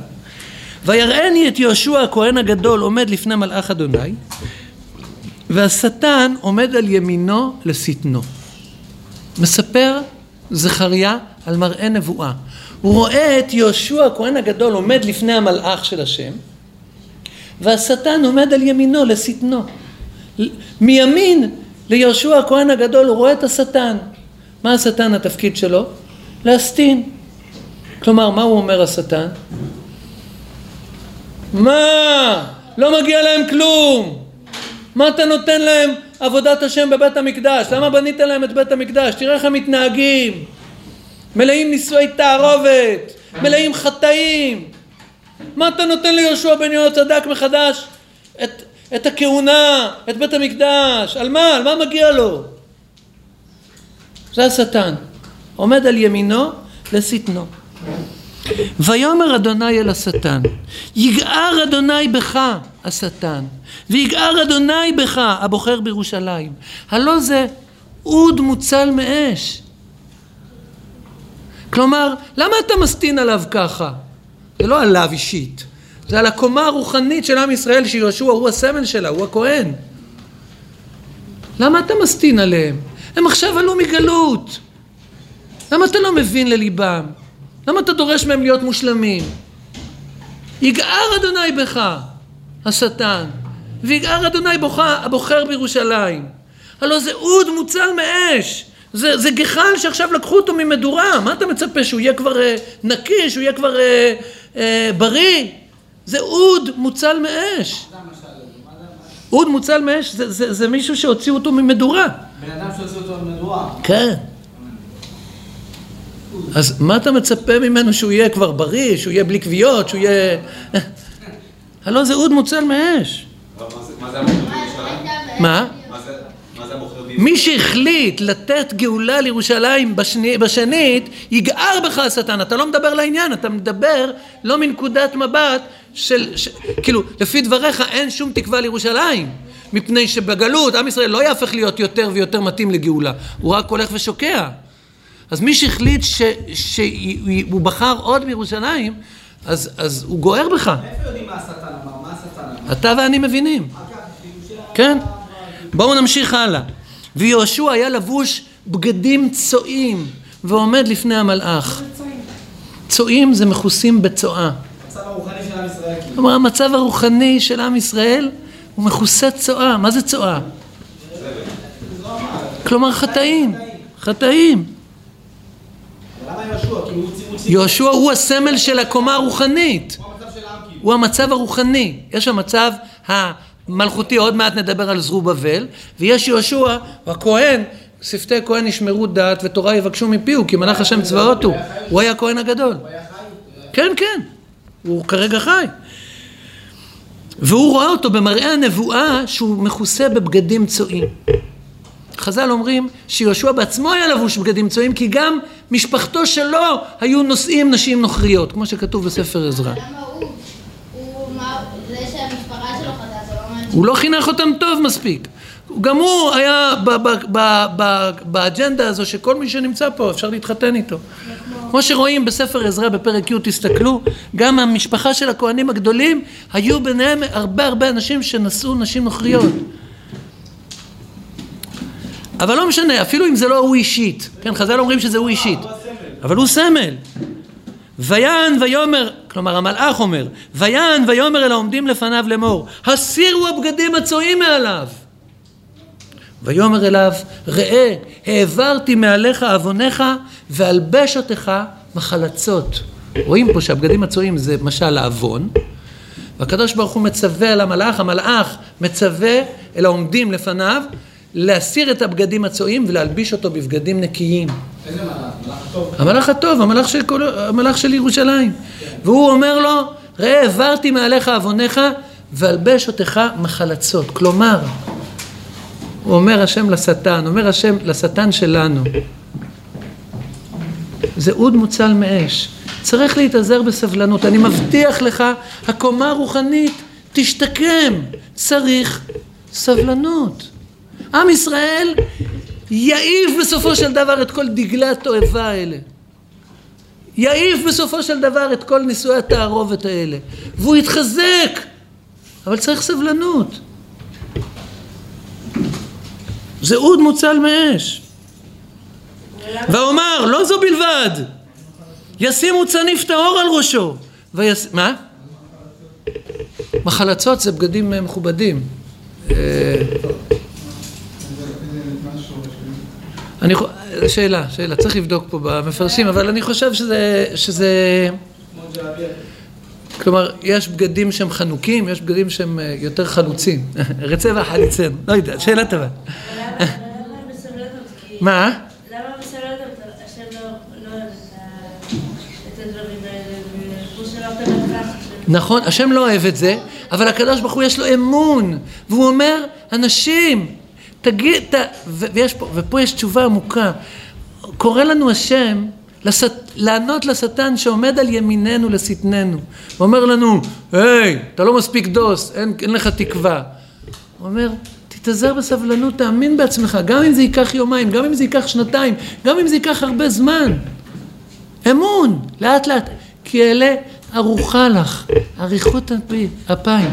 ויראני את יהושע הכהן הגדול עומד לפני מלאך אדוני והשטן עומד על ימינו לשטנו. מספר זכריה על מראה נבואה. הוא רואה את יהושע הכהן הגדול עומד לפני המלאך של השם והשטן עומד על ימינו לשטנו. מימין ליהושע הכהן הגדול הוא רואה את השטן. מה השטן התפקיד שלו? להסטין. כלומר, מה הוא אומר השטן? מה? לא מגיע להם כלום. מה אתה נותן להם עבודת השם בבית המקדש? למה בנית להם את בית המקדש? תראה איך הם מתנהגים. מלאים נישואי תערובת, מלאים חטאים. מה אתה נותן ליהושע בן יהוצדק מחדש? את, את הכהונה, את בית המקדש. על מה? על מה מגיע לו? זה השטן. עומד על ימינו לשטנו. ויאמר אדוני אל השטן, יגער אדוני בך, השטן, ויגער אדוני בך, הבוחר בירושלים. הלא זה אוד מוצל מאש. כלומר, למה אתה מסטין עליו ככה? זה לא עליו אישית, זה על הקומה הרוחנית של עם ישראל שיהושע הוא הסמל שלה, הוא הכהן. למה אתה מסטין עליהם? הם עכשיו עלו מגלות. למה אתה לא מבין לליבם? למה אתה דורש מהם להיות מושלמים? יגער אדוני בך, השטן, ויגער אדוני בוכה, הבוחר בירושלים. הלא זה אוד מוצל מאש, זה, זה גחל שעכשיו לקחו אותו ממדורה, מה אתה מצפה, שהוא יהיה כבר אה, נקי, שהוא יהיה כבר אה, אה, בריא? זה אוד מוצל מאש. אוד מוצל מאש זה, זה, זה מישהו שהוציאו אותו ממדורה. בן אדם שהוציא אותו ממדורה. כן. אז מה אתה מצפה ממנו שהוא יהיה כבר בריא, שהוא יהיה בלי כוויות, שהוא יהיה... הלא זה אוד מוצל מאש. מה? מי שהחליט לתת גאולה לירושלים בשני, בשנית, יגער בך השטן. אתה לא מדבר לעניין, אתה מדבר לא מנקודת מבט של, ש, כאילו, לפי דבריך אין שום תקווה לירושלים. מפני שבגלות עם ישראל לא יהפך להיות יותר ויותר מתאים לגאולה, הוא רק הולך ושוקע. אז מי שהחליט שהוא בחר עוד מירושלים, אז, אז הוא גוער בך. מאיפה יודעים מה השטן אמר? מה השטן אמר? אתה ואני מבינים. כן. בואו נמשיך הלאה. ויהושע היה לבוש בגדים צועים ועומד לפני המלאך. צועים זה מכוסים בצואה. כאילו. כלומר המצב הרוחני של עם ישראל הוא מכוסה צואה. מה זה צואה? כלומר חטאים. חטאים. למה יהושע? כאילו הוא הוציא- הוא הוציא... יהושע הוא הסמל של הקומה הרוחנית. הוא המצב הרוחני. יש המצב המלכותי, עוד מעט נדבר על זרובבל, ויש יהושע, הכהן, שפתי כהן ישמרו דת ותורה יבקשו מפיהו, כי מלאך השם צבאות הוא. הוא היה הכהן הגדול. כן, כן. הוא כרגע חי. והוא רואה אותו במראה הנבואה שהוא מכוסה בבגדים צועים. חז"ל אומרים שיהושע בעצמו היה לבוש בגדים צועים כי גם משפחתו שלו היו נושאים נשים נוכריות, כמו שכתוב בספר עזרא. הוא? לא. הוא לא חינך אותם טוב מספיק. גם הוא היה באג'נדה הזו שכל מי שנמצא פה אפשר להתחתן איתו. כמו שרואים בספר עזרא בפרק י', תסתכלו, גם המשפחה של הכהנים הגדולים, היו ביניהם הרבה הרבה אנשים שנשאו נשים נוכריות. אבל לא משנה, אפילו אם זה לא הוא אישית, כן, חז"ל אומרים שזה הוא אישית, אבל הוא סמל. ויען ויאמר, כלומר המלאך אומר, ויען ויאמר אל העומדים לפניו לאמור, הסירו הבגדים הצועים מעליו. ויאמר אליו, ראה, העברתי מעליך עווניך ואלבש אותך מחלצות. רואים פה שהבגדים הצועים זה משל העוון, והקדוש ברוך הוא מצווה על המלאך, המלאך מצווה אל העומדים לפניו להסיר את הבגדים הצועים ולהלביש אותו בבגדים נקיים. איזה מלאך? המלאך הטוב, המלאך של, כל, המלאך של ירושלים. והוא אומר לו, ראה העברתי מעליך עווניך ואלבש אותך מחלצות. כלומר, הוא אומר השם לשטן, אומר השם לשטן שלנו, זה אוד מוצל מאש. צריך להתאזר בסבלנות. אני מבטיח לך, הקומה הרוחנית תשתקם. צריך סבלנות. עם ישראל יעיף בסופו של דבר את כל דגלי התועבה האלה. יעיף בסופו של דבר את כל נישואי התערובת האלה. והוא יתחזק. אבל צריך סבלנות. זה אוד מוצל מאש. ואומר, לא זו בלבד, ישימו צניף טהור על ראשו. ויש... מה? מחלצות זה בגדים אה, מכובדים. אה, אני חו... שאלה, שאלה, צריך לבדוק פה במפרשים, אבל אני חושב שזה... שזה... כלומר, יש בגדים שהם חנוקים, יש בגדים שהם אה, יותר חלוצים. רצה וחליצן, לא יודע, שאלה טובה. מה? למה לא לא בהתחלה, נכון, השם לא אוהב את זה, אבל הקדוש ברוך הוא יש לו אמון, והוא אומר, אנשים, תגיד, ת... ו- ויש פה, ופה יש תשובה עמוקה, קורא לנו השם לסט... לענות לשטן שעומד על ימיננו לשטננו, הוא אומר לנו, היי, אתה לא מספיק דוס, אין, אין לך תקווה. הוא אומר, תתאזר בסבלנות, תאמין בעצמך, גם אם זה ייקח יומיים, גם אם זה ייקח שנתיים, גם אם זה ייקח הרבה זמן. אמון, לאט לאט, כי אלה ארוחה לך, אריכות אפי- אפיים.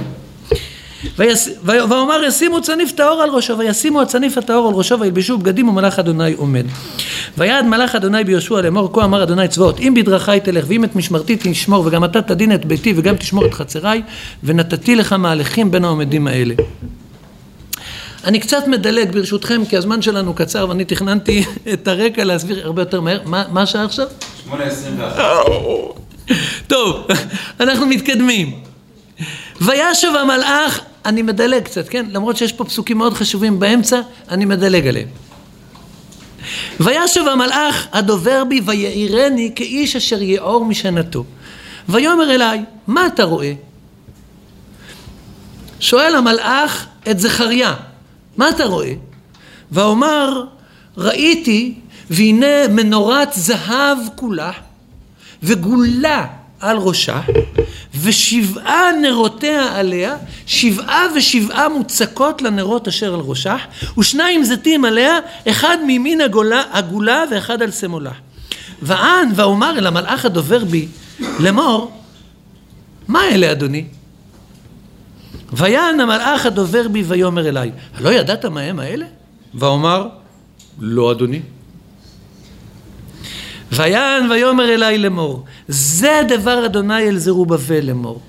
ויס... ואומר ישימו צניף טהור על ראשו וישימו הצניף הטהור על ראשו וילבשו בגדים ומלאך אדוני עומד. ויעד מלאך אדוני ביהושע לאמור כה אמר אדוני צבאות אם בדרכי תלך ואם את משמרתי תשמור וגם אתה תדין את ביתי וגם תשמור את חצריי ונתתי לך מהלכים בין העומדים האלה. אני קצת מדלג ברשותכם כי הזמן שלנו קצר ואני תכננתי את הרקע להסביר הרבה יותר מהר. מה, מה השעה עכשיו? 8.21. טוב, אנחנו מתקדמים. וישב המלאך, אני מדלג קצת, כן? למרות שיש פה פסוקים מאוד חשובים באמצע, אני מדלג עליהם. וישב המלאך הדובר בי ויעירני כאיש אשר יעור משנתו. ויאמר אליי, מה אתה רואה? שואל המלאך את זכריה, מה אתה רואה? ואומר, ראיתי והנה מנורת זהב כולה וגולה על ראשה ושבעה נרותיה עליה שבעה ושבעה מוצקות לנרות אשר על ראשה ושניים זיתים עליה אחד מימין הגולה, הגולה ואחד על שמאלה וען ואומר אל המלאך הדובר בי לאמור מה אלה אדוני? ויען המלאך הדובר בי ויאמר אליי הלא ידעת מה הם האלה? ואומר לא אדוני ויען ויאמר אלי לאמור, זה דבר אדוני אל זרובבל לאמור.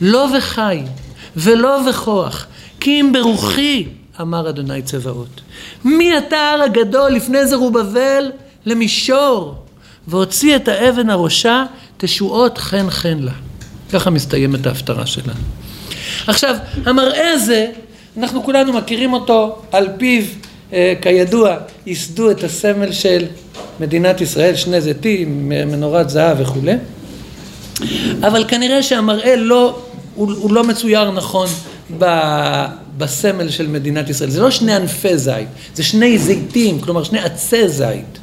לא בחי ולא בכוח, כי אם ברוחי, אמר אדוני צבאות. מי אתה הר הגדול לפני זרובבל למישור, והוציא את האבן הראשה, תשועות חן חן לה. ככה מסתיימת ההפטרה שלנו. עכשיו, המראה הזה, אנחנו כולנו מכירים אותו, על פיו, כידוע, ייסדו את הסמל של מדינת ישראל, שני זיתים, מנורת זהב וכולי. אבל כנראה שהמראה לא, הוא, הוא לא מצויר נכון ב, בסמל של מדינת ישראל. זה לא שני ענפי זית, זה שני זיתים, כלומר שני עצי זית.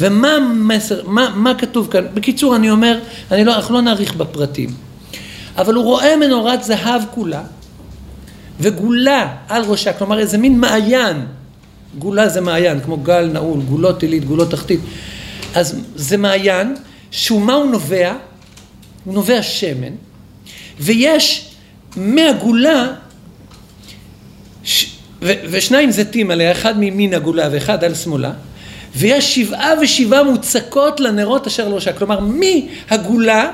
ומה המסר, מה, מה כתוב כאן? בקיצור, אני אומר, אני לא, אנחנו לא נאריך בפרטים. אבל הוא רואה מנורת זהב כולה, וגולה על ראשה, כלומר איזה מין מעיין. גולה זה מעיין, כמו גל נעול, גולות עילית, גולות תחתית. אז זה מעיין, שהוא מה הוא נובע? הוא נובע שמן, ויש מהגולה, ש... ו... ושניים זיתים עליה, אחד מימין הגולה ואחד על שמאלה, ויש שבעה ושבעה מוצקות לנרות אשר לא שק. כלומר, מהגולה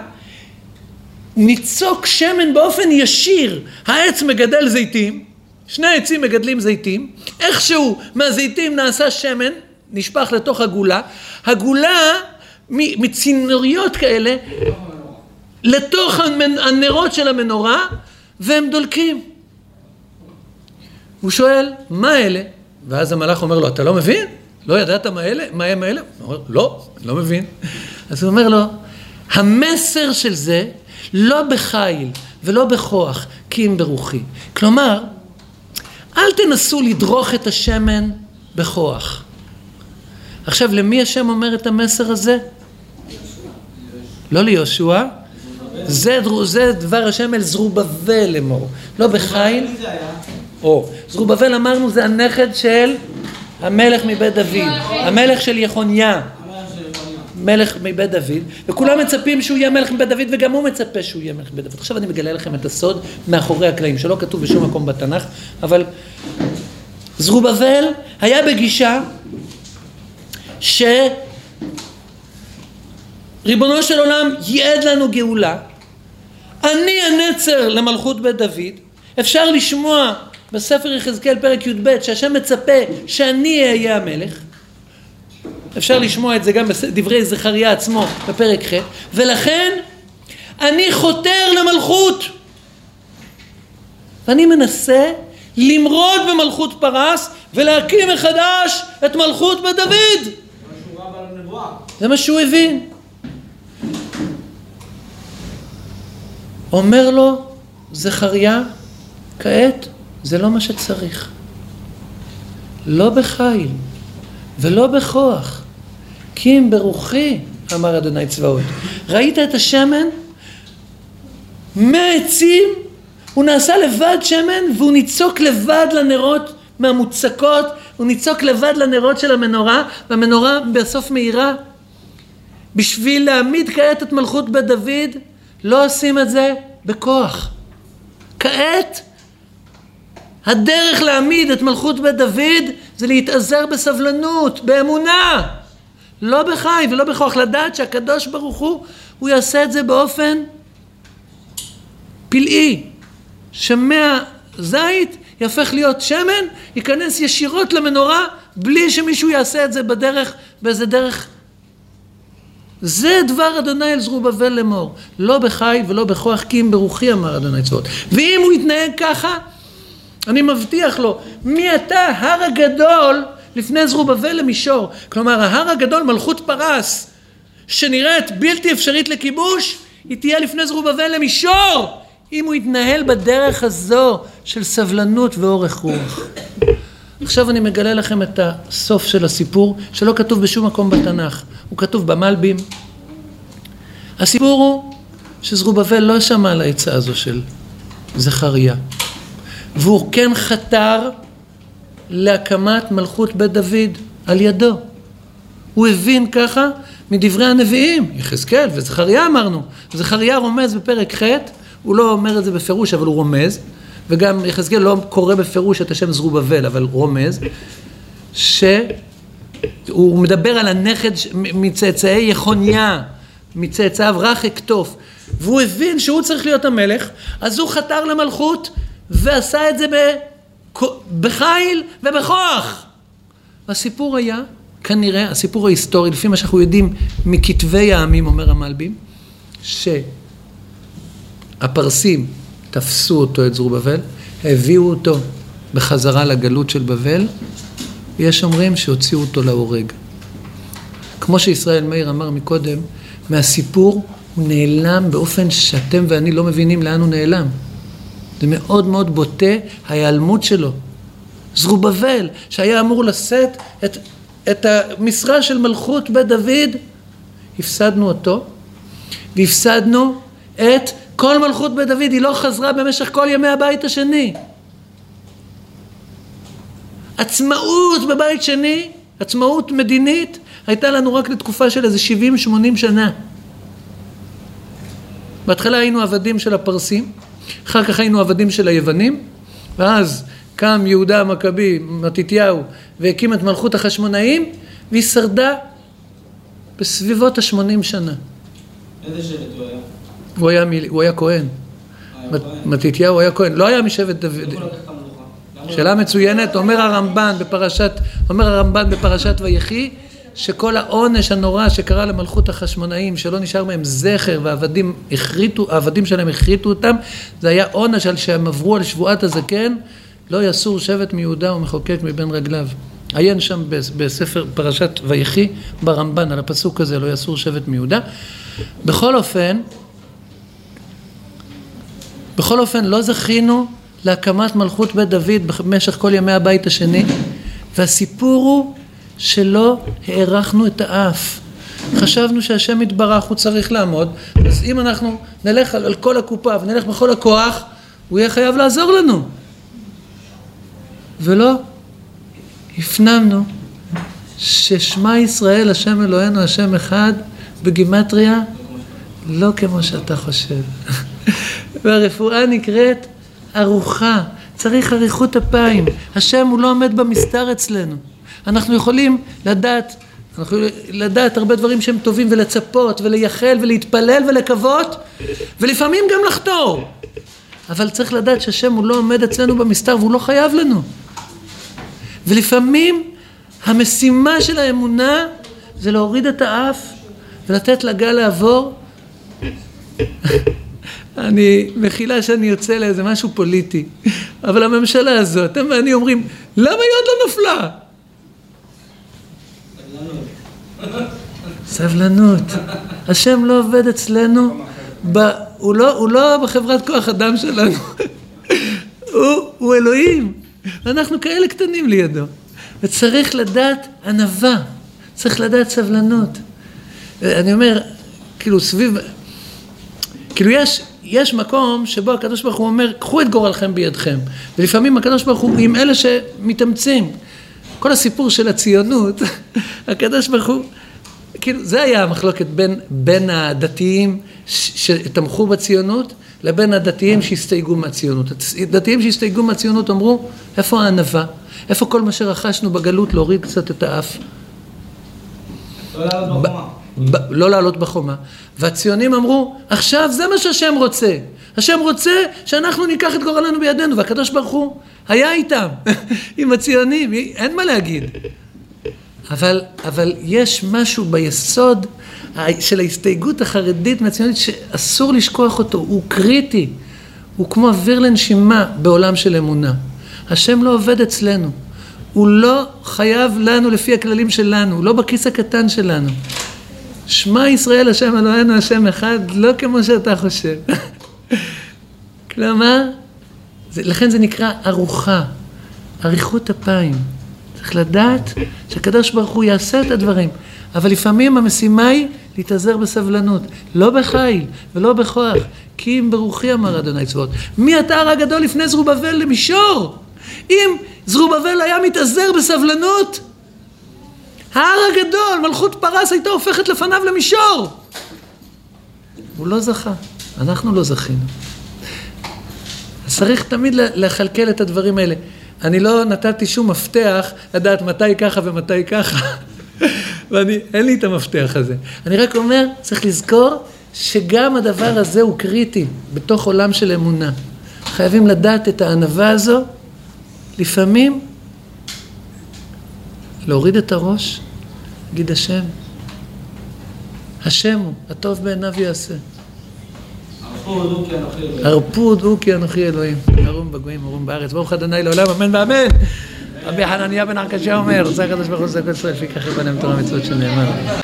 ניצוק שמן באופן ישיר. העץ מגדל זיתים, שני העצים מגדלים זיתים, איכשהו מהזיתים נעשה שמן, נשפך לתוך הגולה, הגולה מצינוריות כאלה לתוך הנרות של המנורה והם דולקים. הוא שואל, מה אלה? ואז המלאך אומר לו, אתה לא מבין? לא ידעת מה אלה? מה הם אלה? הוא אומר, לא, אני לא מבין. אז הוא אומר לו, המסר של זה לא בחיל ולא בכוח, כי אם ברוחי. כלומר, אל תנסו לדרוך את השמן בכוח. עכשיו, למי השם אומר את המסר הזה? לא ליהושע. זה, זה דבר השם אל זרובבל לאמור. לא בחיל. או, זרובבל אמרנו זה הנכד של המלך מבית דוד. המלך של יחוניה. מלך מבית דוד, וכולם מצפים שהוא יהיה מלך מבית דוד, וגם הוא מצפה שהוא יהיה מלך מבית דוד. עכשיו אני מגלה לכם את הסוד מאחורי הקלעים, שלא כתוב בשום מקום בתנ"ך, אבל זרובבל היה בגישה שריבונו של עולם ייעד לנו גאולה. אני הנצר למלכות בית דוד. אפשר לשמוע בספר יחזקאל פרק י"ב שהשם מצפה שאני אהיה המלך. אפשר לשמוע את זה גם בדברי זכריה עצמו בפרק ח', ולכן אני חותר למלכות. ואני מנסה למרוד במלכות פרס ולהקים מחדש את מלכות בית דוד. זה מה שהוא הבין. אומר לו זכריה, כעת זה לא מה שצריך. לא בחיל ולא בכוח, אם ברוחי, אמר אדוני צבאות. ראית את השמן? מהעצים הוא נעשה לבד שמן והוא ניצוק לבד לנרות מהמוצקות, הוא ניצוק לבד לנרות של המנורה והמנורה בסוף מאירה. בשביל להעמיד כעת את מלכות בית דוד, לא עושים את זה בכוח. כעת, הדרך להעמיד את מלכות בית דוד זה להתאזר בסבלנות, באמונה. לא בחי ולא בכוח, לדעת שהקדוש ברוך הוא, הוא יעשה את זה באופן פלאי, שמהזית יהפך להיות שמן, ייכנס ישירות למנורה, בלי שמישהו יעשה את זה בדרך, באיזה דרך. זה דבר אדוני אל זרובבל לאמור, לא בחי ולא בכוח, כי אם ברוחי אמר אדוני צבאות. ואם הוא יתנהג ככה, אני מבטיח לו, מי אתה הר הגדול לפני זרובבל למישור. כלומר, ההר הגדול, מלכות פרס, שנראית בלתי אפשרית לכיבוש, היא תהיה לפני זרובבל למישור, אם הוא יתנהל בדרך הזו של סבלנות ואורך רוח. עכשיו אני מגלה לכם את הסוף של הסיפור, שלא כתוב בשום מקום בתנ"ך. הוא כתוב במלבים. הסיפור הוא שזרובבל לא שמע על העצה הזו של זכריה. והוא כן חתר להקמת מלכות בית דוד על ידו. הוא הבין ככה מדברי הנביאים, יחזקאל וזכריה אמרנו. זכריה רומז בפרק ח', הוא לא אומר את זה בפירוש אבל הוא רומז, וגם יחזקאל לא קורא בפירוש את השם זרובבל אבל רומז, שהוא מדבר על הנכד מצאצאי יחוניה, מצאצאיו רך אקטוף, והוא הבין שהוא צריך להיות המלך, אז הוא חתר למלכות ועשה את זה בחיל ובכוח. הסיפור היה, כנראה, הסיפור ההיסטורי, לפי מה שאנחנו יודעים מכתבי העמים, אומר המלבים, שהפרסים תפסו אותו, את זרובבל, הביאו אותו בחזרה לגלות של בבל, יש אומרים שהוציאו אותו להורג. כמו שישראל מאיר אמר מקודם, מהסיפור הוא נעלם באופן שאתם ואני לא מבינים לאן הוא נעלם. זה מאוד מאוד בוטה ההיעלמות שלו. זרובבל, שהיה אמור לשאת את, את המשרה של מלכות בית דוד, הפסדנו אותו, והפסדנו את כל מלכות בית דוד, היא לא חזרה במשך כל ימי הבית השני. עצמאות בבית שני, עצמאות מדינית, הייתה לנו רק לתקופה של איזה 70-80 שנה. בהתחלה היינו עבדים של הפרסים, אחר כך היינו עבדים של היוונים, ואז קם יהודה המכבי, מתתיהו, והקים את מלכות החשמונאים, והיא שרדה בסביבות השמונים שנה. איזה שבט הוא היה? הוא היה, מיל... הוא היה כהן. מתתיהו היה כהן, לא היה משבט דוד. שאלה מצוינת, אומר הרמב"ן בפרשת, אומר הרמב"ן בפרשת ויחי, שכל העונש הנורא שקרה למלכות החשמונאים, שלא נשאר מהם זכר והעבדים החריטו, העבדים שלהם החריטו אותם, זה היה עונש על שהם עברו על שבועת הזקן, לא יסור שבט מיהודה ומחוקק מבין רגליו. עיין שם בספר פרשת ויחי ברמב"ן על הפסוק הזה, לא יסור שבט מיהודה. בכל אופן, בכל אופן לא זכינו להקמת מלכות בית דוד במשך כל ימי הבית השני, והסיפור הוא שלא הארכנו את האף. חשבנו שהשם יתברך הוא צריך לעמוד, אז אם אנחנו נלך על, על כל הקופה ונלך בכל הכוח, הוא יהיה חייב לעזור לנו. ולא, הפנמנו ששמע ישראל השם אלוהינו השם אחד בגימטריה לא כמו שאתה חושב. והרפואה נקראת ארוחה, צריך אריכות אפיים. השם הוא לא עומד במסתר אצלנו. אנחנו יכולים לדעת, אנחנו לדעת הרבה דברים שהם טובים ולצפות ולייחל ולהתפלל ולקוות ולפעמים גם לחתור. אבל צריך לדעת שהשם הוא לא עומד אצלנו במסתר והוא לא חייב לנו. ולפעמים המשימה של האמונה זה להוריד את האף ולתת לגל לעבור. אני, מחילה שאני יוצא לאיזה משהו פוליטי, אבל הממשלה הזאת, אתם ואני אומרים, למה היא עוד לא נפלה? סבלנות. השם לא עובד אצלנו, ב, הוא, לא, הוא לא בחברת כוח אדם שלנו, הוא, הוא אלוהים, ואנחנו כאלה קטנים לידו. וצריך לדעת ענווה, צריך לדעת סבלנות. אני אומר, כאילו סביב, כאילו יש, יש מקום שבו הקדוש ברוך הוא אומר, קחו את גורלכם בידכם. ולפעמים הקדוש ברוך הוא עם אלה שמתאמצים. כל הסיפור של הציונות, הקדוש ברוך הוא, כאילו, זה היה המחלוקת בין, בין הדתיים שתמכו בציונות לבין הדתיים שהסתייגו מהציונות. הדתיים שהסתייגו מהציונות אמרו, איפה הענווה? איפה כל מה שרכשנו בגלות להוריד קצת את האף? לא לעלות בחומה. לא לעלות בחומה. והציונים אמרו, עכשיו זה מה שהשם רוצה. השם רוצה שאנחנו ניקח את גורלנו בידינו, והקדוש ברוך הוא היה איתם, עם הציונים, אין מה להגיד. אבל, אבל יש משהו ביסוד של ההסתייגות החרדית מהציונית שאסור לשכוח אותו, הוא קריטי, הוא כמו אוויר לנשימה בעולם של אמונה. השם לא עובד אצלנו, הוא לא חייב לנו לפי הכללים שלנו, הוא לא בכיס הקטן שלנו. שמע ישראל השם אלוהינו השם אחד, לא כמו שאתה חושב. כלומר, זה, לכן זה נקרא ארוחה, אריכות אפיים. צריך לדעת שהקדוש ברוך הוא יעשה את הדברים, אבל לפעמים המשימה היא להתאזר בסבלנות, לא בחיל ולא בכוח, כי אם ברוחי אמר אדוני צבאות. מי אתה הר הגדול לפני זרובבל למישור? אם זרובבל היה מתאזר בסבלנות, ההר הגדול, מלכות פרס הייתה הופכת לפניו למישור. הוא לא זכה, אנחנו לא זכינו. צריך תמיד לכלכל את הדברים האלה. אני לא נתתי שום מפתח לדעת מתי ככה ומתי ככה, ואני, אין לי את המפתח הזה. אני רק אומר, צריך לזכור שגם הדבר הזה הוא קריטי בתוך עולם של אמונה. חייבים לדעת את הענווה הזו, לפעמים להוריד את הראש, להגיד השם. השם הוא, הטוב בעיניו יעשה. הרפו הודו כי אנוכי אלוהים. ארום בגויים, ארום בארץ. ברוך אדוני לעולם, אמן ואמן. רבי חנניה בן עקשיא אומר, עושה הקדוש ברוך הוא עושה כל ישראל, כך יבנם תורה מצוות שנאמר.